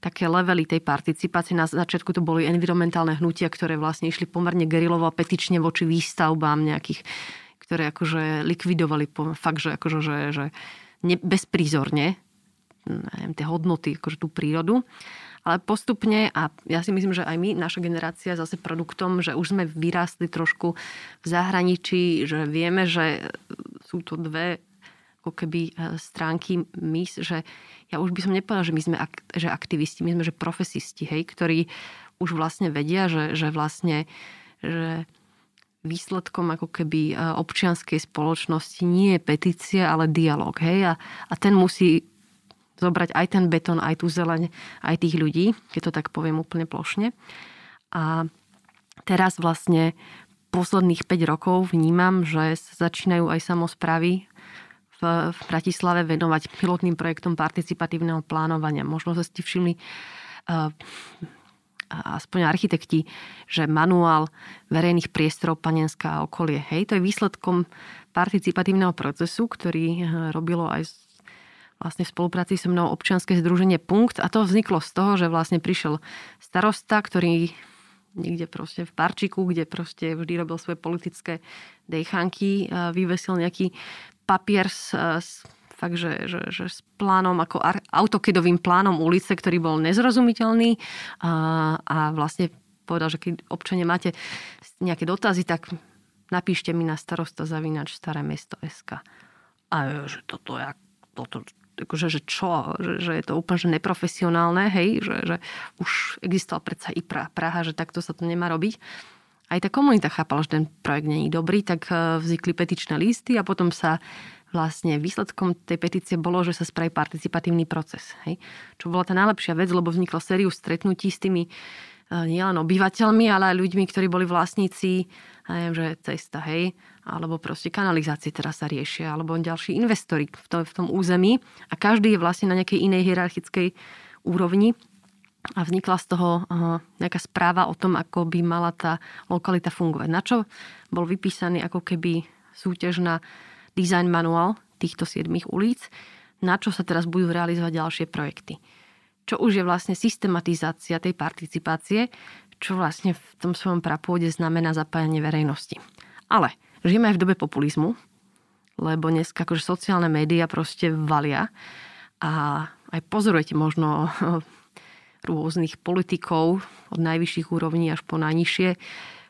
také levely tej participácie. Na začiatku to boli environmentálne hnutia, ktoré vlastne išli pomerne gerilovo a petične voči výstavbám nejakých, ktoré akože likvidovali fakt, že, akože, že, že ne, bezprízorne neviem, tie hodnoty, akože tú prírodu. Ale postupne, a ja si myslím, že aj my, naša generácia, zase produktom, že už sme vyrástli trošku v zahraničí, že vieme, že sú to dve ako keby e, stránky my, že ja už by som nepovedala, že my sme ak, že aktivisti, my sme že profesisti, hej, ktorí už vlastne vedia, že, že vlastne že výsledkom ako keby e, občianskej spoločnosti nie je petícia, ale dialog. Hej? A, a ten musí zobrať aj ten betón, aj tú zeleň, aj tých ľudí, keď to tak poviem úplne plošne. A teraz vlastne posledných 5 rokov vnímam, že sa začínajú aj samozprávy v Bratislave venovať pilotným projektom participatívneho plánovania. Možno ste všimli uh, aspoň architekti, že manuál verejných priestorov Panenská a okolie. Hej, to je výsledkom participatívneho procesu, ktorý eh, robilo aj vlastne v spolupráci so mnou občianske združenie Punkt a to vzniklo z toho, že vlastne prišiel starosta, ktorý niekde proste v parčiku, kde proste vždy robil svoje politické dejchanky, vyvesil nejaký papier s, s fakt, že, že, že s plánom, ako autokedovým plánom ulice, ktorý bol nezrozumiteľný a, a vlastne povedal, že keď občania máte nejaké dotazy, tak napíšte mi na starosta zavinač staré mesto SK. A že toto je, toto, akože, že čo, že, že je to úplne že neprofesionálne, hej, že, že už existoval predsa i Praha, že takto sa to nemá robiť aj tá komunita chápala, že ten projekt není dobrý, tak e, vznikli petičné listy a potom sa vlastne výsledkom tej petície bolo, že sa spraví participatívny proces. Hej? Čo bola tá najlepšia vec, lebo vznikla sériu stretnutí s tými eh, nielen obyvateľmi, ale aj ľuďmi, ktorí boli vlastníci, neviem, že cesta, hej, alebo proste kanalizácie teraz sa riešia, alebo ďalší investori v tom, v tom území a každý je vlastne na nejakej inej hierarchickej úrovni a vznikla z toho nejaká správa o tom, ako by mala tá lokalita fungovať. Na čo bol vypísaný ako keby súťaž na design manuál týchto siedmých ulic, na čo sa teraz budú realizovať ďalšie projekty. Čo už je vlastne systematizácia tej participácie, čo vlastne v tom svojom prapôde znamená zapájanie verejnosti. Ale žijeme aj v dobe populizmu, lebo dnes akože sociálne médiá proste valia a aj pozorujete možno <laughs> rôznych politikov od najvyšších úrovní až po najnižšie,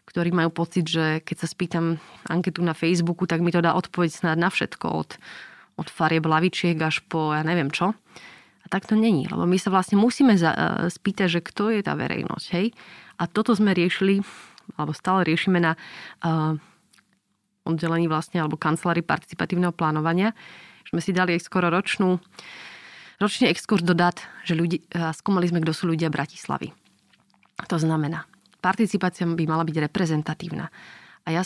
ktorí majú pocit, že keď sa spýtam anketu na Facebooku, tak mi to dá odpoveď snad na všetko, od, od farieb lavičiek až po ja neviem čo. A tak to není, lebo my sa vlastne musíme za, uh, spýtať, že kto je tá verejnosť, hej? A toto sme riešili, alebo stále riešime na uh, oddelení vlastne, alebo kancelári participatívneho plánovania. Sme si dali skoro ročnú ročný exkurs do dat, že ľudí, skúmali sme, kto sú ľudia Bratislavy. To znamená, participácia by mala byť reprezentatívna. A ja,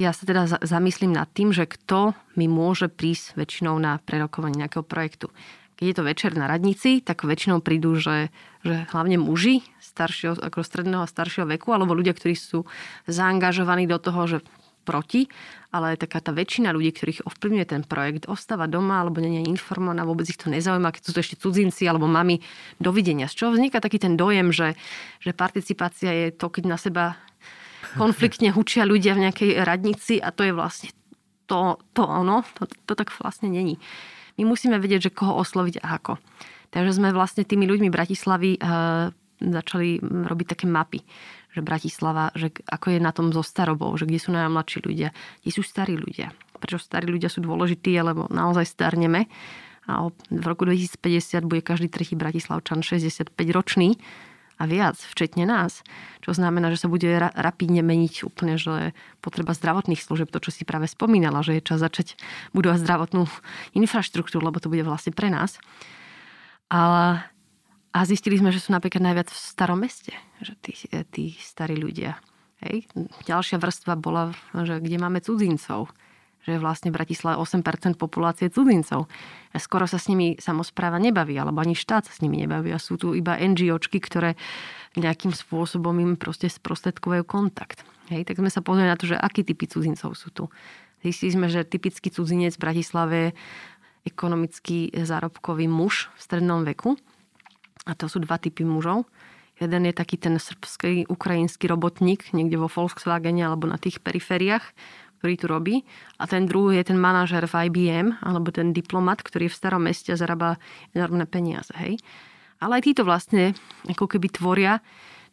ja sa teda zamyslím nad tým, že kto mi môže prísť väčšinou na prerokovanie nejakého projektu. Keď je to večer na radnici, tak väčšinou prídu, že, že hlavne muži staršieho, ako stredného a staršieho veku, alebo ľudia, ktorí sú zaangažovaní do toho, že proti, ale taká tá väčšina ľudí, ktorých ovplyvňuje ten projekt, ostáva doma alebo nie je informovaná, vôbec ich to nezaujíma, keď sú to ešte cudzinci alebo mami, dovidenia. Z čoho vzniká taký ten dojem, že, že participácia je to, keď na seba konfliktne <laughs> hučia ľudia v nejakej radnici a to je vlastne to, to ono, to, to tak vlastne není. My musíme vedieť, že koho osloviť a ako. Takže sme vlastne tými ľuďmi Bratislavy e, začali robiť také mapy že Bratislava, že ako je na tom so starobou, že kde sú najmladší ľudia, kde sú starí ľudia. Prečo starí ľudia sú dôležití, lebo naozaj starneme a v roku 2050 bude každý tretí Bratislavčan 65 ročný a viac, včetne nás. Čo znamená, že sa bude ra- rapidne meniť úplne, že potreba zdravotných služieb, to, čo si práve spomínala, že je čas začať budovať zdravotnú <laughs> infraštruktúru, lebo to bude vlastne pre nás. Ale a zistili sme, že sú napríklad najviac v starom meste, že tí, tí starí ľudia. Hej. Ďalšia vrstva bola, že kde máme cudzincov, že vlastne v Bratislave 8% populácie cudzincov. Skoro sa s nimi samozpráva nebaví, alebo ani štát sa s nimi nebaví. A sú tu iba NGOčky, ktoré nejakým spôsobom im proste sprostredkovajú kontakt. Hej, tak sme sa pozreli na to, že akí typy cudzincov sú tu. Zistili sme, že typický cudzinec v Bratislave je ekonomický zárobkový muž v strednom veku, a to sú dva typy mužov. Jeden je taký ten srbský, ukrajinský robotník niekde vo Volkswagene alebo na tých perifériách, ktorý tu robí. A ten druhý je ten manažer v IBM, alebo ten diplomat, ktorý v starom meste a zarába enormné peniaze. Hej. Ale aj títo vlastne ako keby tvoria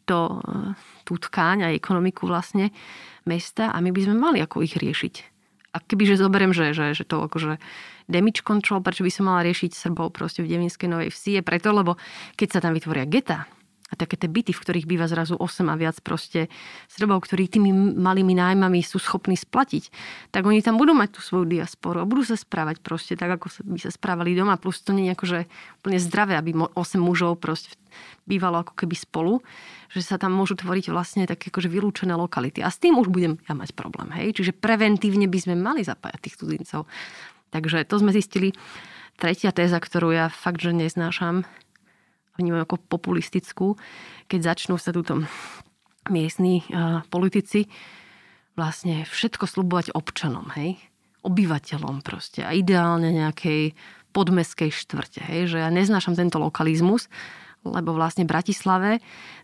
to, tú tkáň a ekonomiku vlastne mesta a my by sme mali ako ich riešiť. A kebyže zoberiem, že, že, že to akože damage control, prečo by som mala riešiť Srbov proste v Devinskej Novej Vsi, je preto, lebo keď sa tam vytvoria geta, a také tie byty, v ktorých býva zrazu 8 a viac proste Srbov, ktorí tými malými nájmami sú schopní splatiť, tak oni tam budú mať tú svoju diasporu a budú sa správať proste tak, ako by sa správali doma. Plus to nie je akože úplne zdravé, aby 8 mužov proste bývalo ako keby spolu, že sa tam môžu tvoriť vlastne také akože vylúčené lokality. A s tým už budem ja mať problém. Hej? Čiže preventívne by sme mali zapájať tých cudzincov. Takže to sme zistili. Tretia téza, ktorú ja fakt, že neznášam, vnímam ako populistickú, keď začnú sa túto miestni uh, politici vlastne všetko slubovať občanom, hej? obyvateľom proste a ideálne nejakej podmeskej štvrte. Hej? Že ja neznášam tento lokalizmus, lebo vlastne v Bratislave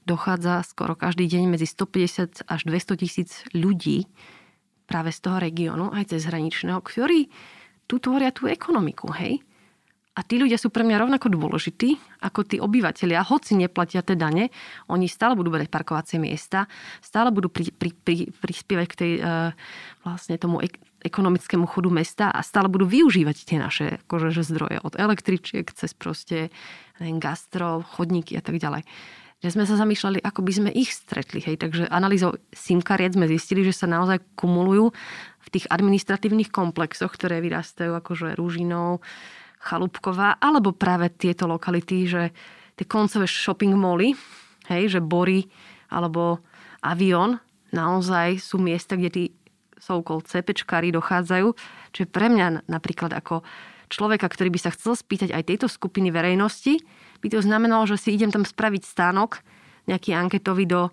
dochádza skoro každý deň medzi 150 až 200 tisíc ľudí práve z toho regiónu, aj cez hraničného, ktorí tu tvoria tú ekonomiku, hej? A tí ľudia sú pre mňa rovnako dôležití ako tí obyvateľia, hoci neplatia tie dane, oni stále budú brať parkovacie miesta, stále budú pri, pri, pri, prispievať k tej, uh, vlastne tomu ek- ekonomickému chodu mesta a stále budú využívať tie naše akože, zdroje od električiek cez proste neviem, gastro, chodníky a tak ďalej. Že sme sa zamýšľali, ako by sme ich stretli. Hej. Takže analýzou SIM kariet sme zistili, že sa naozaj kumulujú v tých administratívnych komplexoch, ktoré vyrastajú akože Rúžinou, Chalúbková, alebo práve tieto lokality, že tie koncové shopping moly, hej, že Bory alebo Avion, naozaj sú miesta, kde tí so-called CPčkári dochádzajú. Čiže pre mňa napríklad ako človeka, ktorý by sa chcel spýtať aj tejto skupiny verejnosti, by to znamenalo, že si idem tam spraviť stánok, nejaký anketový do,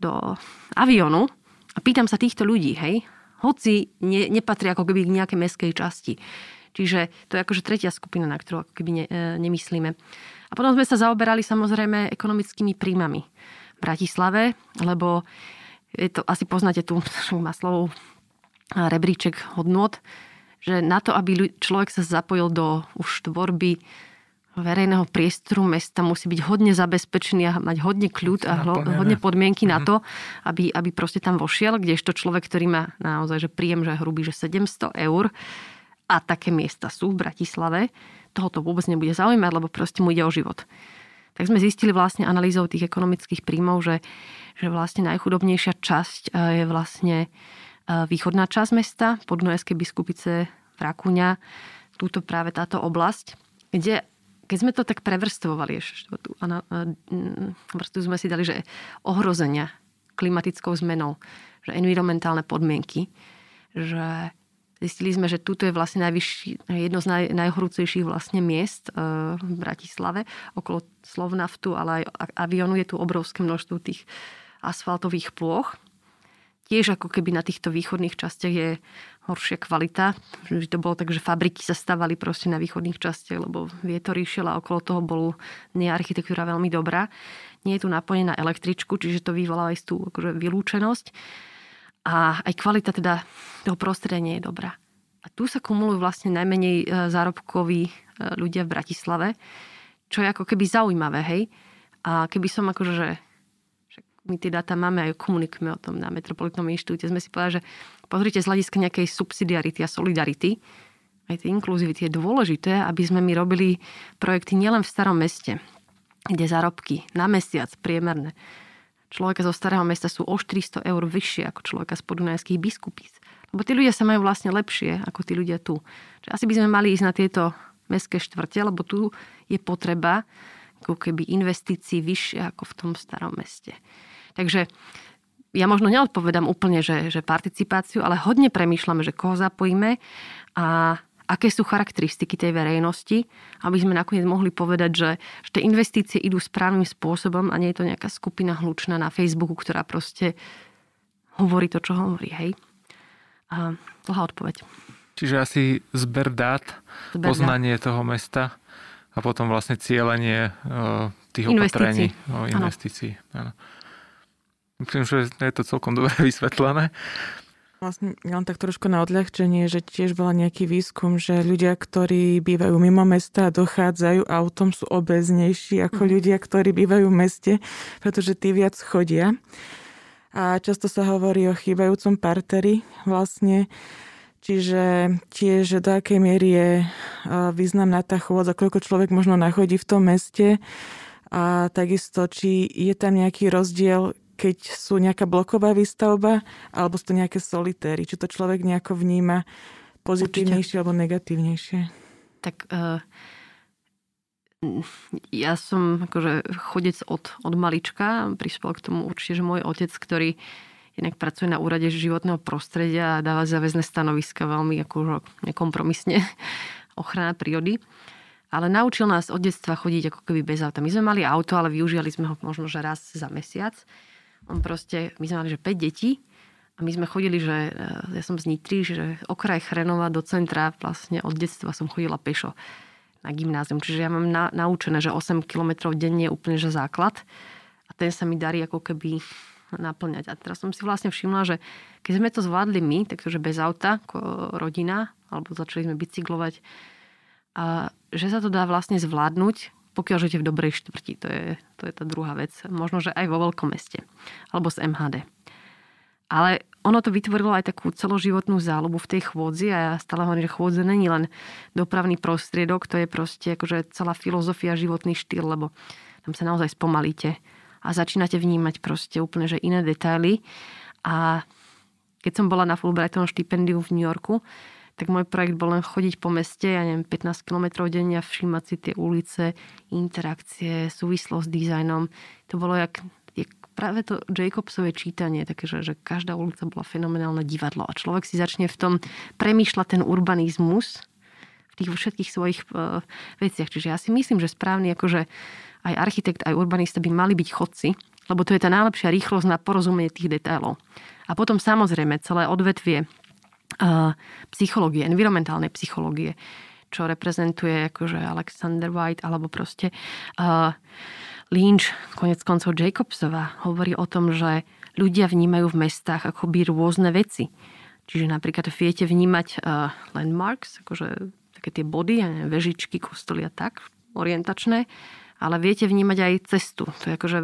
do avionu a pýtam sa týchto ľudí, hej, hoci ne, nepatrí ako keby k nejakej meskej časti. Čiže to je akože tretia skupina, na ktorú ako keby ne, e, nemyslíme. A potom sme sa zaoberali samozrejme ekonomickými príjmami v Bratislave, lebo je to, asi poznáte tu <laughs> Maslovú rebríček hodnot, že na to, aby človek sa zapojil do už tvorby verejného priestoru mesta musí byť hodne zabezpečený a mať hodne kľud a hlo, hodne podmienky mm-hmm. na mhm. to, aby, aby proste tam vošiel, kdežto človek, ktorý má naozaj že príjem, že hrubý, že 700 eur a také miesta sú v Bratislave, toho to vôbec nebude zaujímať, lebo proste mu ide o život. Tak sme zistili vlastne analýzou tých ekonomických príjmov, že, že vlastne najchudobnejšia časť e, je vlastne e, východná časť mesta, podnojské biskupice, Rakúňa, túto práve táto oblasť, kde keď sme to tak prevrstvovali, ešte tú vrstvu sme si dali, že ohrozenia klimatickou zmenou, že environmentálne podmienky, že zistili sme, že tuto je vlastne najvyšší, jedno z naj, najhorúcejších vlastne miest e, v Bratislave, okolo Slovnaftu, ale aj avionu je tu obrovské množstvo tých asfaltových plôch tiež ako keby na týchto východných častiach je horšia kvalita. Že to bolo tak, že fabriky sa stavali proste na východných častiach, lebo vietor išiel a okolo toho bol nie architektúra veľmi dobrá. Nie je tu napojené na električku, čiže to vyvolá aj tú akože vylúčenosť. A aj kvalita teda toho prostredia nie je dobrá. A tu sa kumulujú vlastne najmenej e, zárobkoví e, ľudia v Bratislave, čo je ako keby zaujímavé, hej. A keby som akože, že my tie dáta máme aj komunikujeme o tom na Metropolitnom inštitúte, sme si povedali, že pozrite z hľadiska nejakej subsidiarity a solidarity, aj tej inkluzivity je dôležité, aby sme my robili projekty nielen v starom meste, kde zárobky na mesiac priemerné človeka zo starého mesta sú o 400 eur vyššie ako človeka z podunajských biskupíc. Lebo tí ľudia sa majú vlastne lepšie ako tí ľudia tu. Čiže asi by sme mali ísť na tieto mestské štvrte, lebo tu je potreba ako keby investícií vyššie ako v tom starom meste. Takže ja možno neodpovedám úplne, že, že participáciu, ale hodne premýšľame, že koho zapojíme a aké sú charakteristiky tej verejnosti, aby sme nakoniec mohli povedať, že, že tie investície idú správnym spôsobom a nie je to nejaká skupina hlučná na Facebooku, ktorá proste hovorí to, čo hovorí. Hej? A dlhá odpoveď. Čiže asi zber dát, zber poznanie dát. toho mesta a potom vlastne cieľenie uh, tých investícií. opatrení. O investícií. Myslím, že je to celkom dobre <laughs> vysvetlené. Vlastne len tak trošku na odľahčenie, že tiež bola nejaký výskum, že ľudia, ktorí bývajú mimo mesta a dochádzajú autom, sú obeznejší ako mhm. ľudia, ktorí bývajú v meste, pretože tí viac chodia. A často sa hovorí o chýbajúcom parteri vlastne, čiže tiež do akej miery je významná tá chôdza, koľko človek možno nachodí v tom meste a takisto, či je tam nejaký rozdiel, keď sú nejaká bloková výstavba, alebo sú to nejaké solitéry. Či to človek nejako vníma pozitívnejšie Určite. alebo negatívnejšie? Tak uh, ja som akože chodec od, od malička. Prispel k tomu určite, že môj otec, ktorý inak pracuje na úrade životného prostredia a dáva záväzné stanoviska veľmi akože nekompromisne <laughs> ochrana prírody. Ale naučil nás od detstva chodiť ako keby bez auta. My sme mali auto, ale využívali sme ho možno že raz za mesiac. On proste, my sme mali, že 5 detí a my sme chodili, že e, ja som z Nitry, že okraj Chrenova do centra vlastne od detstva som chodila pešo na gymnázium. Čiže ja mám na, naučené, že 8 km denne je úplne že základ a ten sa mi darí ako keby naplňať. A teraz som si vlastne všimla, že keď sme to zvládli my, takže bez auta, ako rodina, alebo začali sme bicyklovať, a že sa to dá vlastne zvládnuť pokiaľ žijete v dobrej štvrti. To je, to je tá druhá vec. Možno, že aj vo veľkom meste. Alebo z MHD. Ale ono to vytvorilo aj takú celoživotnú záľubu v tej chôdzi a ja stále hovorím, že chôdze není len dopravný prostriedok, to je proste akože celá filozofia, životný štýl, lebo tam sa naozaj spomalíte a začínate vnímať proste úplne že iné detaily a keď som bola na Fulbrightovom štipendiu v New Yorku, tak môj projekt bol len chodiť po meste, ja neviem, 15 km denne a všímať si tie ulice, interakcie, súvislosť s dizajnom. To bolo jak, jak práve to Jacobsové čítanie, také, že, že každá ulica bola fenomenálne divadlo a človek si začne v tom premýšľať ten urbanizmus v tých všetkých svojich uh, veciach. Čiže ja si myslím, že správny akože aj architekt, aj urbanista by mali byť chodci, lebo to je tá najlepšia rýchlosť na porozumenie tých detailov. A potom samozrejme celé odvetvie psychológie, environmentálnej psychológie, čo reprezentuje akože Alexander White alebo proste uh, Lynch, konec koncov Jacobsova, hovorí o tom, že ľudia vnímajú v mestách akoby rôzne veci. Čiže napríklad viete vnímať uh, landmarks, akože také tie body, ja neviem, vežičky, kostoly a tak, orientačné, ale viete vnímať aj cestu. To je akože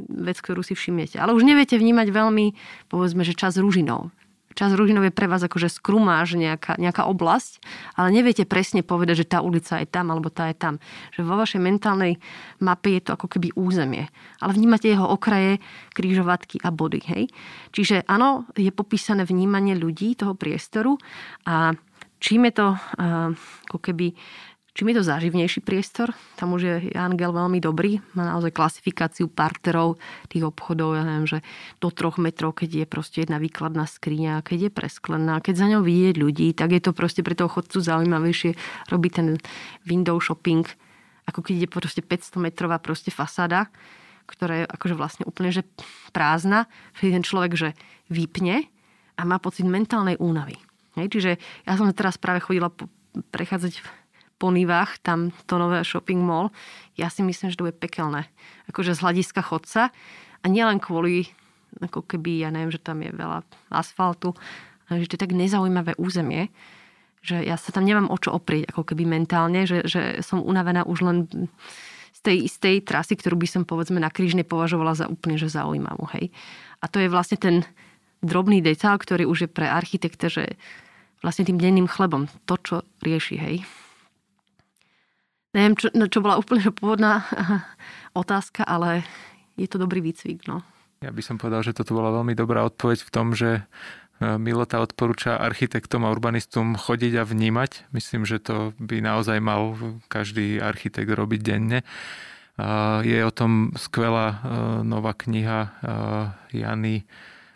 vec, ktorú si všimnete. Ale už neviete vnímať veľmi, povedzme, že čas ružinov čas Ružinov je pre vás akože skrumáž nejaká, nejaká oblasť, ale neviete presne povedať, že tá ulica je tam alebo tá je tam. Že vo vašej mentálnej mape je to ako keby územie. Ale vnímate jeho okraje, krížovatky a body. Hej? Čiže áno, je popísané vnímanie ľudí, toho priestoru a čím je to ako keby Čím je to záživnejší priestor, tam už je Angel veľmi dobrý, má naozaj klasifikáciu parterov tých obchodov, ja neviem, že do troch metrov, keď je proste jedna výkladná skriňa, keď je presklená, keď za ňou vidieť ľudí, tak je to proste pre toho chodcu zaujímavejšie robiť ten window shopping, ako keď je proste 500 metrová proste fasáda, ktorá je akože vlastne úplne že prázdna, že ten človek že vypne a má pocit mentálnej únavy. Hej, čiže ja som teraz práve chodila prechádzať Ponivách, tam to nové shopping mall, ja si myslím, že to bude pekelné. Akože z hľadiska chodca a nielen kvôli, ako keby, ja neviem, že tam je veľa asfaltu, ale že to je tak nezaujímavé územie, že ja sa tam nemám o čo oprieť, ako keby mentálne, že, že som unavená už len z tej istej trasy, ktorú by som povedzme na krížne považovala za úplne že zaujímavú. Hej. A to je vlastne ten drobný detail, ktorý už je pre architekta, že vlastne tým denným chlebom, to, čo rieši, hej neviem, čo, no, čo bola úplne <laughs> pôvodná <laughs> otázka, ale je to dobrý výcvik. No. Ja by som povedal, že toto bola veľmi dobrá odpoveď v tom, že e, Milota odporúča architektom a urbanistom chodiť a vnímať. Myslím, že to by naozaj mal každý architekt robiť denne. E, je o tom skvelá e, nová kniha Jany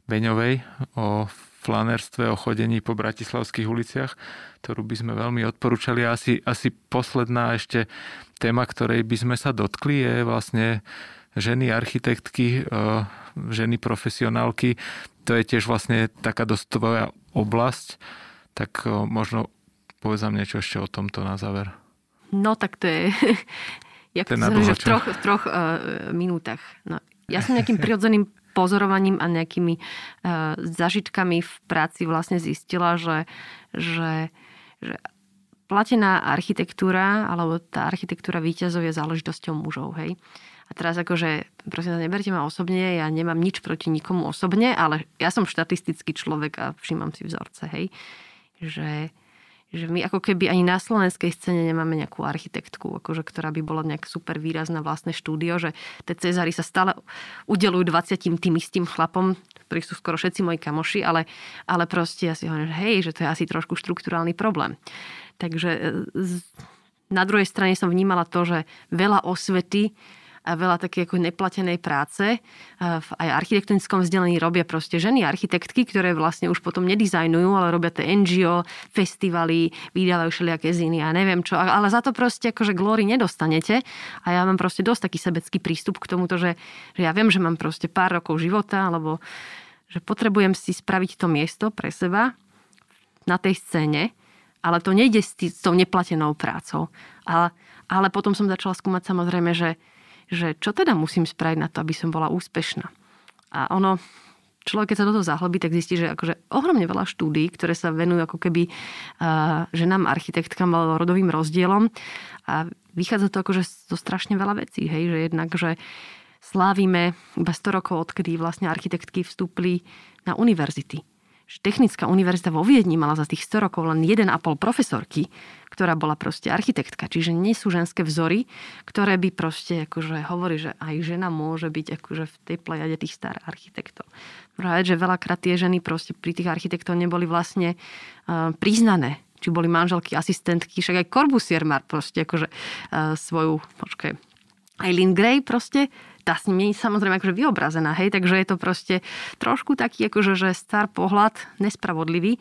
Beňovej o flanerstve, o chodení po bratislavských uliciach ktorú by sme veľmi odporúčali. A asi, asi posledná ešte téma, ktorej by sme sa dotkli, je vlastne ženy architektky, e, ženy profesionálky. To je tiež vlastne taká dosť tvoja oblasť. Tak e, možno povedz nám niečo ešte o tomto na záver. No tak to je... <laughs> Jak to že v troch, v troch uh, minútach. No, ja som nejakým <laughs> prirodzeným pozorovaním a nejakými uh, zažitkami v práci vlastne zistila, že, že že platená architektúra, alebo tá architektúra výťazov je záležitosťou mužov, hej. A teraz akože, prosím vás, neberte ma osobne, ja nemám nič proti nikomu osobne, ale ja som štatistický človek a všímam si vzorce, hej. Že, že my ako keby ani na slovenskej scéne nemáme nejakú architektku, akože, ktorá by bola nejak super výrazná vlastné štúdio, že tie Cezary sa stále udelujú 20 tým istým chlapom, ktorí sú skoro všetci moji kamoši, ale, ale proste ja si hovorím, že hej, že to je asi trošku štruktúrálny problém. Takže e, na druhej strane som vnímala to, že veľa osvety veľa také ako neplatenej práce v aj architektonickom vzdelení robia proste ženy architektky, ktoré vlastne už potom nedizajnujú, ale robia tie NGO, festivaly, vydávajú všelijaké ziny a neviem čo. Ale za to proste akože glory nedostanete. A ja mám proste dosť taký sebecký prístup k tomuto, že, že ja viem, že mám proste pár rokov života, alebo že potrebujem si spraviť to miesto pre seba na tej scéne, ale to nejde s, s tou neplatenou prácou. Ale, ale potom som začala skúmať samozrejme, že, že čo teda musím spraviť na to, aby som bola úspešná. A ono, človek, keď sa do toho zahlbí, tak zistí, že akože ohromne veľa štúdí, ktoré sa venujú ako keby uh, ženám architektkám alebo rodovým rozdielom a vychádza to akože zo strašne veľa vecí, hej, že jednak, že slávime iba 100 rokov, odkedy vlastne architektky vstúpli na univerzity. Že Technická univerzita vo Viedni mala za tých 100 rokov len 1,5 profesorky, ktorá bola proste architektka. Čiže nie sú ženské vzory, ktoré by proste akože hovorí, že aj žena môže byť akože v tej plejade tých star architektov. Práve, že veľakrát tie ženy proste pri tých architektov neboli vlastne uh, priznané či boli manželky, asistentky, však aj Corbusier má proste akože uh, svoju, počkaj, Eileen Gray proste, tá s ním je samozrejme akože vyobrazená, hej, takže je to proste trošku taký akože, že star pohľad, nespravodlivý.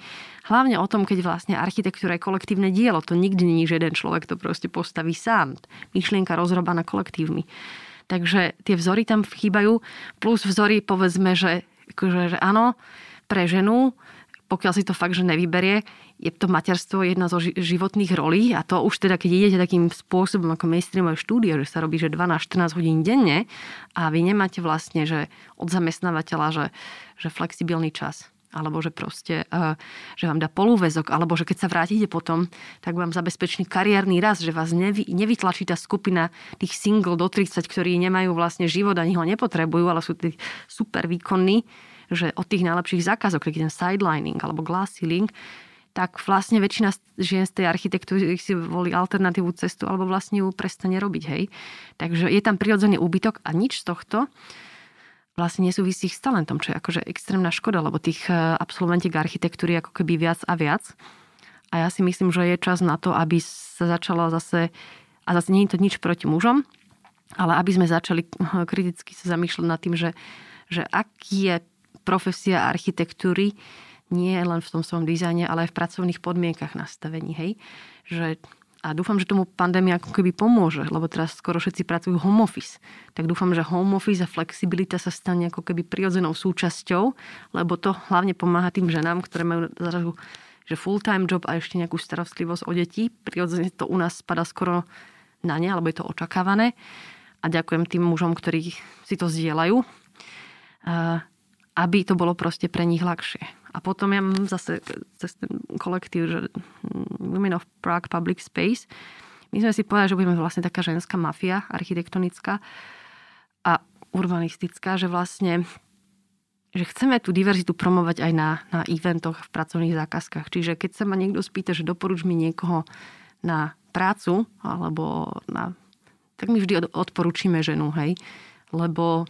Hlavne o tom, keď vlastne architektúra je kolektívne dielo, to nikdy nie je jeden človek, to proste postaví sám. Myšlienka rozrobaná kolektívmi. Takže tie vzory tam chýbajú, plus vzory povedzme, že, akože, že áno, pre ženu pokiaľ si to fakt, že nevyberie, je to materstvo jedna zo životných rolí a to už teda, keď idete takým spôsobom ako mainstreamové štúdie, že sa robí, že 12-14 hodín denne a vy nemáte vlastne, že od zamestnávateľa, že, že flexibilný čas alebo že proste, eh, že vám dá polúvezok, alebo že keď sa vrátite potom, tak vám zabezpečí kariérny raz, že vás nevy, nevytlačí tá skupina tých single do 30, ktorí nemajú vlastne život, ani ho nepotrebujú, ale sú tí super výkonní že od tých najlepších zákazok, keď ten sidelining alebo glass ceiling, tak vlastne väčšina žien z tej architektúry si volí alternatívnu cestu alebo vlastne ju prestane robiť. Hej. Takže je tam prirodzený úbytok a nič z tohto vlastne nesúvisí s talentom, čo je akože extrémna škoda, lebo tých e, absolventiek architektúry ako keby viac a viac. A ja si myslím, že je čas na to, aby sa začala zase, a zase nie je to nič proti mužom, ale aby sme začali kriticky sa zamýšľať nad tým, že, že aký je profesia architektúry nie len v tom svojom dizajne, ale aj v pracovných podmienkach nastavení. Hej? Že, a dúfam, že tomu pandémia ako keby pomôže, lebo teraz skoro všetci pracujú home office. Tak dúfam, že home office a flexibilita sa stane ako keby prirodzenou súčasťou, lebo to hlavne pomáha tým ženám, ktoré majú zrazu že full-time job a ešte nejakú starostlivosť o deti. Prirodzene to u nás spada skoro na ne, alebo je to očakávané. A ďakujem tým mužom, ktorí si to zdieľajú aby to bolo proste pre nich ľahšie. A potom ja mám zase cez ten kolektív, že Women of Prague Public Space, my sme si povedali, že budeme vlastne taká ženská mafia architektonická a urbanistická, že vlastne že chceme tú diverzitu promovať aj na, na eventoch, v pracovných zákazkách. Čiže keď sa ma niekto spýta, že doporuč mi niekoho na prácu, alebo na, tak my vždy odporúčime ženu, hej. Lebo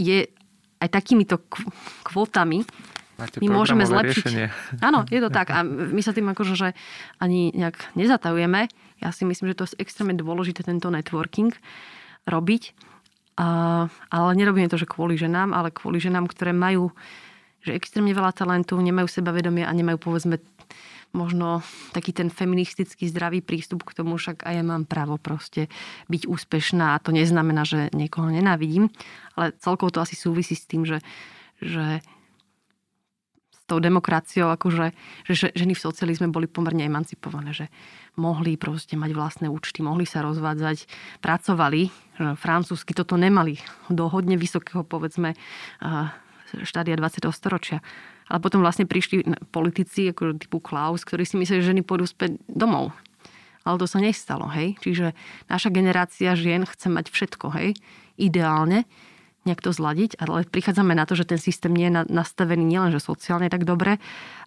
je aj takýmito kvótami Máte my môžeme zlepšiť. Riešenie. Áno, je to tak. A my sa tým akože, že ani nejak nezatajujeme. Ja si myslím, že to je extrémne dôležité tento networking robiť. A, ale nerobíme to, že kvôli ženám, ale kvôli ženám, ktoré majú že extrémne veľa talentu, nemajú sebavedomie a nemajú povedzme možno taký ten feministický zdravý prístup k tomu, však aj ja mám právo proste byť úspešná a to neznamená, že niekoho nenávidím, ale celkovo to asi súvisí s tým, že, že s tou demokraciou, akože, že ženy v socializme boli pomerne emancipované, že mohli proste mať vlastné účty, mohli sa rozvádzať, pracovali, že francúzsky toto nemali do hodne vysokého, povedzme, štádia 20. storočia. Ale potom vlastne prišli politici ako typu Klaus, ktorí si mysleli, že ženy pôjdu späť domov. Ale to sa nestalo, hej. Čiže naša generácia žien chce mať všetko, hej. Ideálne nejak to zladiť, ale prichádzame na to, že ten systém nie je nastavený nielenže sociálne tak dobre,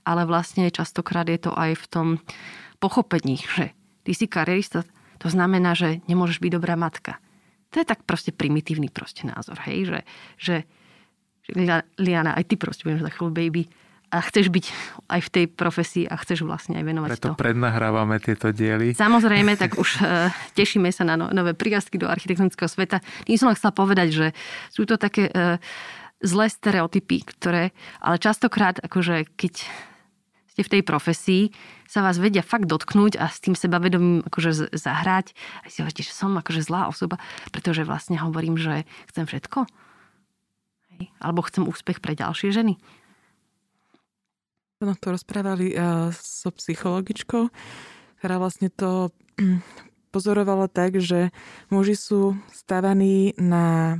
ale vlastne častokrát je to aj v tom pochopení, že ty si karierista, to znamená, že nemôžeš byť dobrá matka. To je tak proste primitívny proste názor, hej, že, že Liana, aj ty proste budeš za chvíľu baby a chceš byť aj v tej profesii a chceš vlastne aj venovať Preto to. prednahrávame tieto diely. Samozrejme, tak <laughs> už uh, tešíme sa na no, nové príjazky do architektonického sveta. Tým som chcela povedať, že sú to také uh, zlé stereotypy, ktoré, ale častokrát, akože keď ste v tej profesii, sa vás vedia fakt dotknúť a s tým sebavedomím akože zahrať. A si hovoríte, že som akože zlá osoba, pretože vlastne hovorím, že chcem všetko alebo chcem úspech pre ďalšie ženy? No to rozprávali uh, so psychologičkou, ktorá vlastne to hm, pozorovala tak, že muži sú stavaní na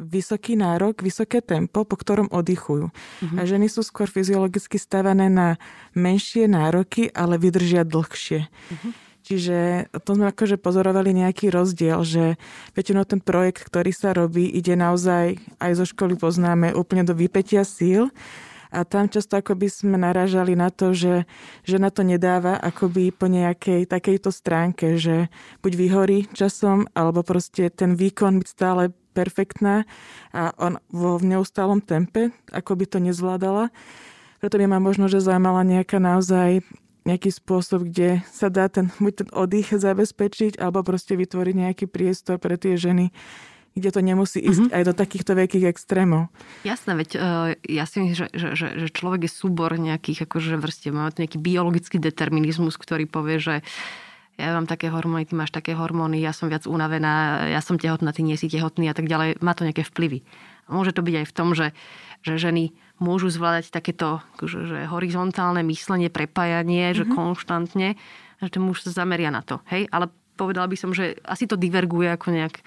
vysoký nárok, vysoké tempo, po ktorom oddychujú. Uh-huh. A ženy sú skôr fyziologicky stavané na menšie nároky, ale vydržia dlhšie. Uh-huh. Čiže to sme akože pozorovali nejaký rozdiel, že väčšinou ten projekt, ktorý sa robí, ide naozaj, aj zo školy poznáme, úplne do vypetia síl A tam často akoby sme naražali na to, že žena to nedáva akoby po nejakej takejto stránke, že buď vyhorí časom, alebo proste ten výkon byť stále perfektná a on vo neustálom tempe, ako by to nezvládala. Preto by ma možno, že zaujímala nejaká naozaj nejaký spôsob, kde sa dá ten, buď ten oddych zabezpečiť, alebo proste vytvoriť nejaký priestor pre tie ženy, kde to nemusí ísť mm-hmm. aj do takýchto veľkých extrémov. Jasné, veď uh, ja si myslím, že, že, že, že človek je súbor nejakých akože vrstiev. Máme tu nejaký biologický determinizmus, ktorý povie, že ja mám také hormóny, ty máš také hormóny, ja som viac unavená, ja som tehotná, ty nie si tehotný a tak ďalej. Má to nejaké vplyvy. A môže to byť aj v tom, že, že ženy môžu zvládať takéto akože, že horizontálne myslenie, prepájanie, mm-hmm. že mhm. konštantne, že ten muž sa zameria na to. Hej? Ale povedala by som, že asi to diverguje ako nejak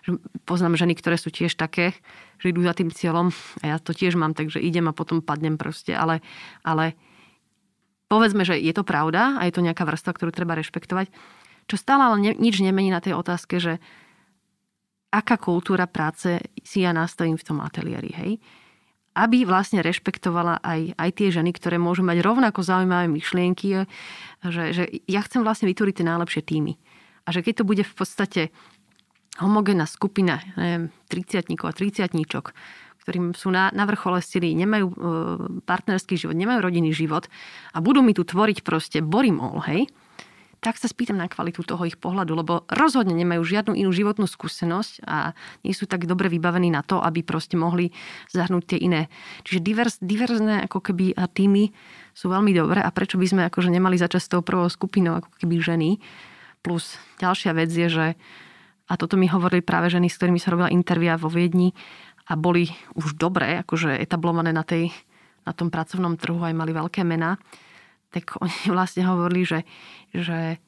že poznám ženy, ktoré sú tiež také, že idú za tým cieľom a ja to tiež mám, takže idem a potom padnem proste, ale, ale povedzme, že je to pravda a je to nejaká vrstva, ktorú treba rešpektovať, čo stále ale ne, nič nemení na tej otázke, že aká kultúra práce si ja nastavím v tom ateliéri, hej? Aby vlastne rešpektovala aj, aj tie ženy, ktoré môžu mať rovnako zaujímavé myšlienky, že, že ja chcem vlastne vytvoriť tie najlepšie týmy. A že keď to bude v podstate homogénna skupina, neviem, 30 a 30 ktorým sú na, na vrchole sily, nemajú e, partnerský život, nemajú rodinný život a budú mi tu tvoriť proste borimol, hej, tak sa spýtam na kvalitu toho ich pohľadu, lebo rozhodne nemajú žiadnu inú životnú skúsenosť a nie sú tak dobre vybavení na to, aby proste mohli zahrnúť tie iné. Čiže divers, diverzné ako keby týmy sú veľmi dobré a prečo by sme akože nemali začať s tou prvou skupinou ako keby ženy. Plus ďalšia vec je, že a toto mi hovorili práve ženy, s ktorými sa robila intervia vo Viedni a boli už dobré, akože etablované na, tej, na tom pracovnom trhu, aj mali veľké mená, tak oni <laughs> vlastne hovorili, že, že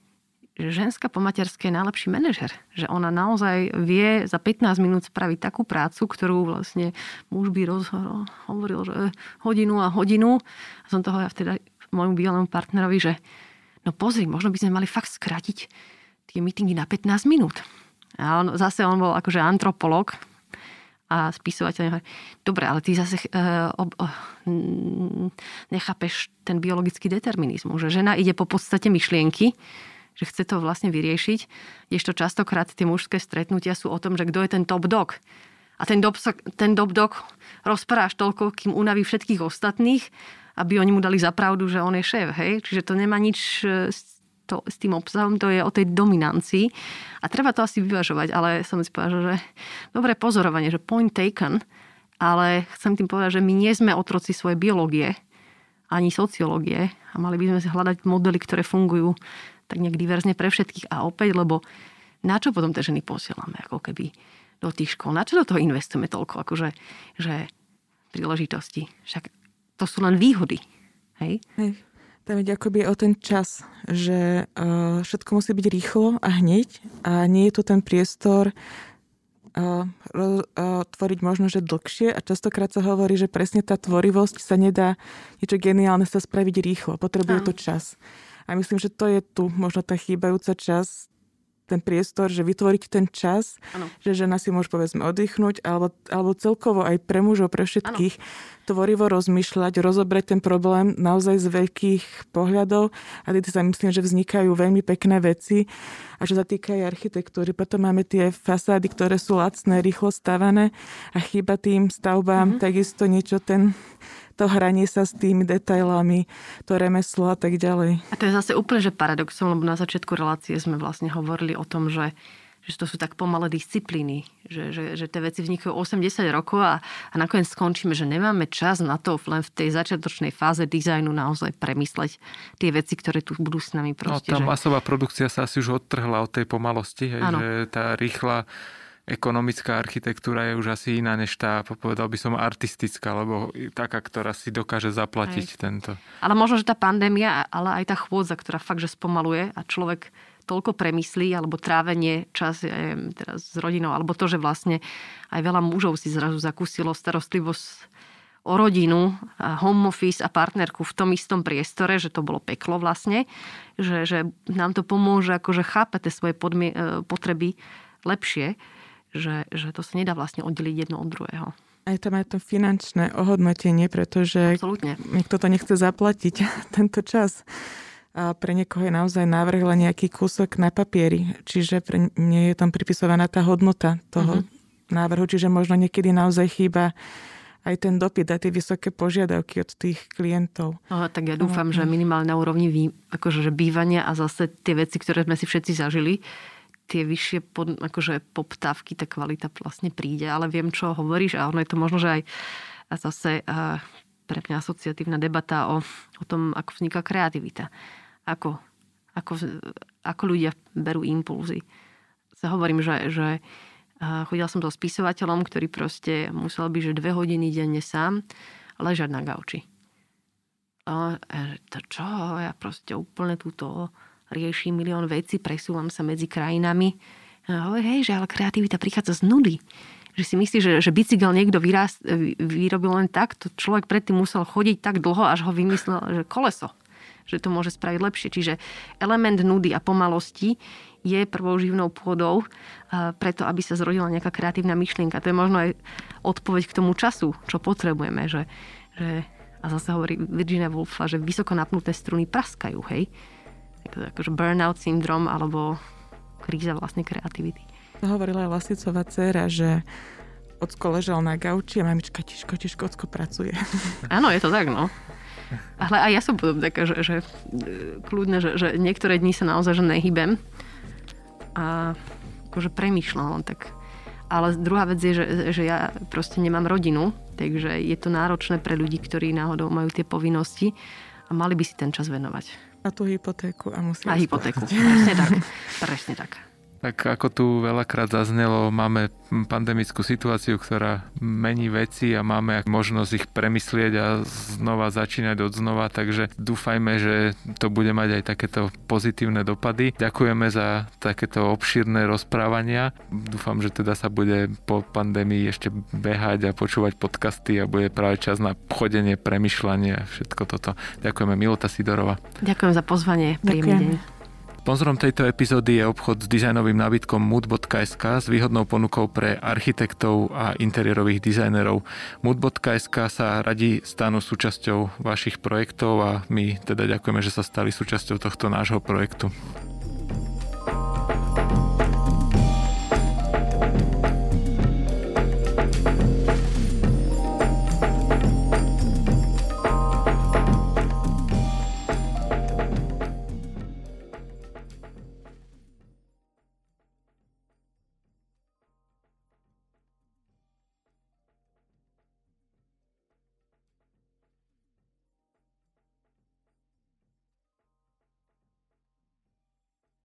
ženská po materskej je najlepší manažer. Že ona naozaj vie za 15 minút spraviť takú prácu, ktorú vlastne muž by roz, hovoril, že hodinu a hodinu. A som toho ja vtedy môjmu bývalému partnerovi, že no pozri, možno by sme mali fakt skrátiť tie meetingy na 15 minút. A on, zase on bol akože antropolog a spisovateľ. Dobre, ale ty zase uh, ob, uh, nechápeš ten biologický determinizmus, že žena ide po podstate myšlienky, že chce to vlastne vyriešiť, to častokrát tie mužské stretnutia sú o tom, že kto je ten top dog. A ten top, ten top dog rozpráš toľko, kým unaví všetkých ostatných, aby oni mu dali zapravdu, že on je šéf. Hej? Čiže to nemá nič e, s to, s tým obsahom, to je o tej dominancii. A treba to asi vyvažovať, ale som si povedala, že dobré pozorovanie, že point taken, ale chcem tým povedať, že my nie sme otroci svojej biológie, ani sociológie a mali by sme si hľadať modely, ktoré fungujú tak nejak diverzne pre všetkých. A opäť, lebo na čo potom tie ženy posielame, ako keby do tých škôl, na čo do toho investujeme toľko, akože, že príležitosti. Však to sú len výhody. Hej? Hej. Tam ide akoby o ten čas, že uh, všetko musí byť rýchlo a hneď a nie je tu ten priestor uh, uh, tvoriť možno, že dlhšie a častokrát sa hovorí, že presne tá tvorivosť sa nedá niečo geniálne sa spraviť rýchlo. Potrebuje to čas. A myslím, že to je tu možno tá chýbajúca čas ten priestor, že vytvoriť ten čas, ano. že žena si môže povedzme oddychnúť, alebo, alebo celkovo aj pre mužov, pre všetkých, ano. tvorivo rozmýšľať, rozobrať ten problém naozaj z veľkých pohľadov a tedy sa myslím, že vznikajú veľmi pekné veci. A čo sa týka aj architektúry, potom máme tie fasády, ktoré sú lacné, rýchlo stavané a chýba tým stavbám mm-hmm. takisto niečo ten to hranie sa s tými detailami, to remeslo a tak ďalej. A to je zase úplne že paradoxom, lebo na začiatku relácie sme vlastne hovorili o tom, že že to sú tak pomalé disciplíny, že, že, že tie veci vznikajú 80 rokov a, a nakoniec skončíme, že nemáme čas na to len v tej začiatočnej fáze dizajnu naozaj premysleť tie veci, ktoré tu budú s nami proste. No, tá že... masová produkcia sa asi už odtrhla od tej pomalosti, hej, že tá rýchla ekonomická architektúra je už asi iná než tá, povedal by som, artistická, alebo taká, ktorá si dokáže zaplatiť Hej. tento. Ale možno, že tá pandémia, ale aj tá chôdza, ktorá fakt, že spomaluje a človek toľko premyslí, alebo trávenie čas teraz s rodinou, alebo to, že vlastne aj veľa mužov si zrazu zakúsilo starostlivosť o rodinu, home office a partnerku v tom istom priestore, že to bolo peklo vlastne, že, že nám to pomôže akože chápať tie svoje podmie- e, potreby lepšie že, že to sa nedá vlastne oddeliť jedno od druhého. Aj tam aj to finančné ohodnotenie, pretože Absolutne. niekto to nechce zaplatiť <laughs> tento čas. A pre niekoho je naozaj návrh len nejaký kúsok na papieri, čiže pre nie je tam pripisovaná tá hodnota toho uh-huh. návrhu, čiže možno niekedy naozaj chýba aj ten dopyt a tie vysoké požiadavky od tých klientov. No, tak ja dúfam, uh-huh. že minimálne na úrovni vý, akože, že bývania a zase tie veci, ktoré sme si všetci zažili, tie vyššie pod, akože poptávky, tá kvalita vlastne príde. Ale viem, čo hovoríš a ono je to možno, že aj zase a pre mňa asociatívna debata o, o tom, ako vzniká kreativita. Ako, ako, ako ľudia berú impulzy. Sa hovorím, že, že chodila som so spisovateľom, ktorý proste musel byť, že dve hodiny denne sám ležať na gauči. A to čo? Ja proste úplne túto riešim milión vecí, presúvam sa medzi krajinami. Hovorí, hej, že ale kreativita prichádza z nudy. Že si myslí, že, že bicykel niekto vyrást, vyrobil len tak, to človek predtým musel chodiť tak dlho, až ho vymyslel, že koleso že to môže spraviť lepšie. Čiže element nudy a pomalosti je prvou živnou pôdou preto, aby sa zrodila nejaká kreatívna myšlienka. To je možno aj odpoveď k tomu času, čo potrebujeme. Že, že, a zase hovorí Virginia Woolf, že vysoko napnuté struny praskajú, hej akože burnout syndrom alebo kríza vlastnej kreativity. Hovorila Lasicová dcera, že Ocko ležal na gauči a mamička tiško, tiško, Ocko pracuje. <laughs> Áno, je to tak, no. Ale aj ja som potom taká, že, že kľudne, že, že niektoré dni sa naozaj že nehybem a akože premýšľam len tak. Ale druhá vec je, že, že ja proste nemám rodinu, takže je to náročné pre ľudí, ktorí náhodou majú tie povinnosti a mali by si ten čas venovať. A tú hypotéku a musí A hypotéku, presne tak. <laughs> Presne tak. Tak ako tu veľakrát zaznelo, máme pandemickú situáciu, ktorá mení veci a máme možnosť ich premyslieť a znova začínať od znova, takže dúfajme, že to bude mať aj takéto pozitívne dopady. Ďakujeme za takéto obšírne rozprávania. Dúfam, že teda sa bude po pandémii ešte behať a počúvať podcasty a bude práve čas na chodenie, premyšľanie a všetko toto. Ďakujeme Milota Sidorova. Ďakujem za pozvanie. Príjemný deň. Sponzorom tejto epizódy je obchod s dizajnovým nábytkom mood.sk s výhodnou ponukou pre architektov a interiérových dizajnerov. Mood.sk sa radi stanú súčasťou vašich projektov a my teda ďakujeme, že sa stali súčasťou tohto nášho projektu.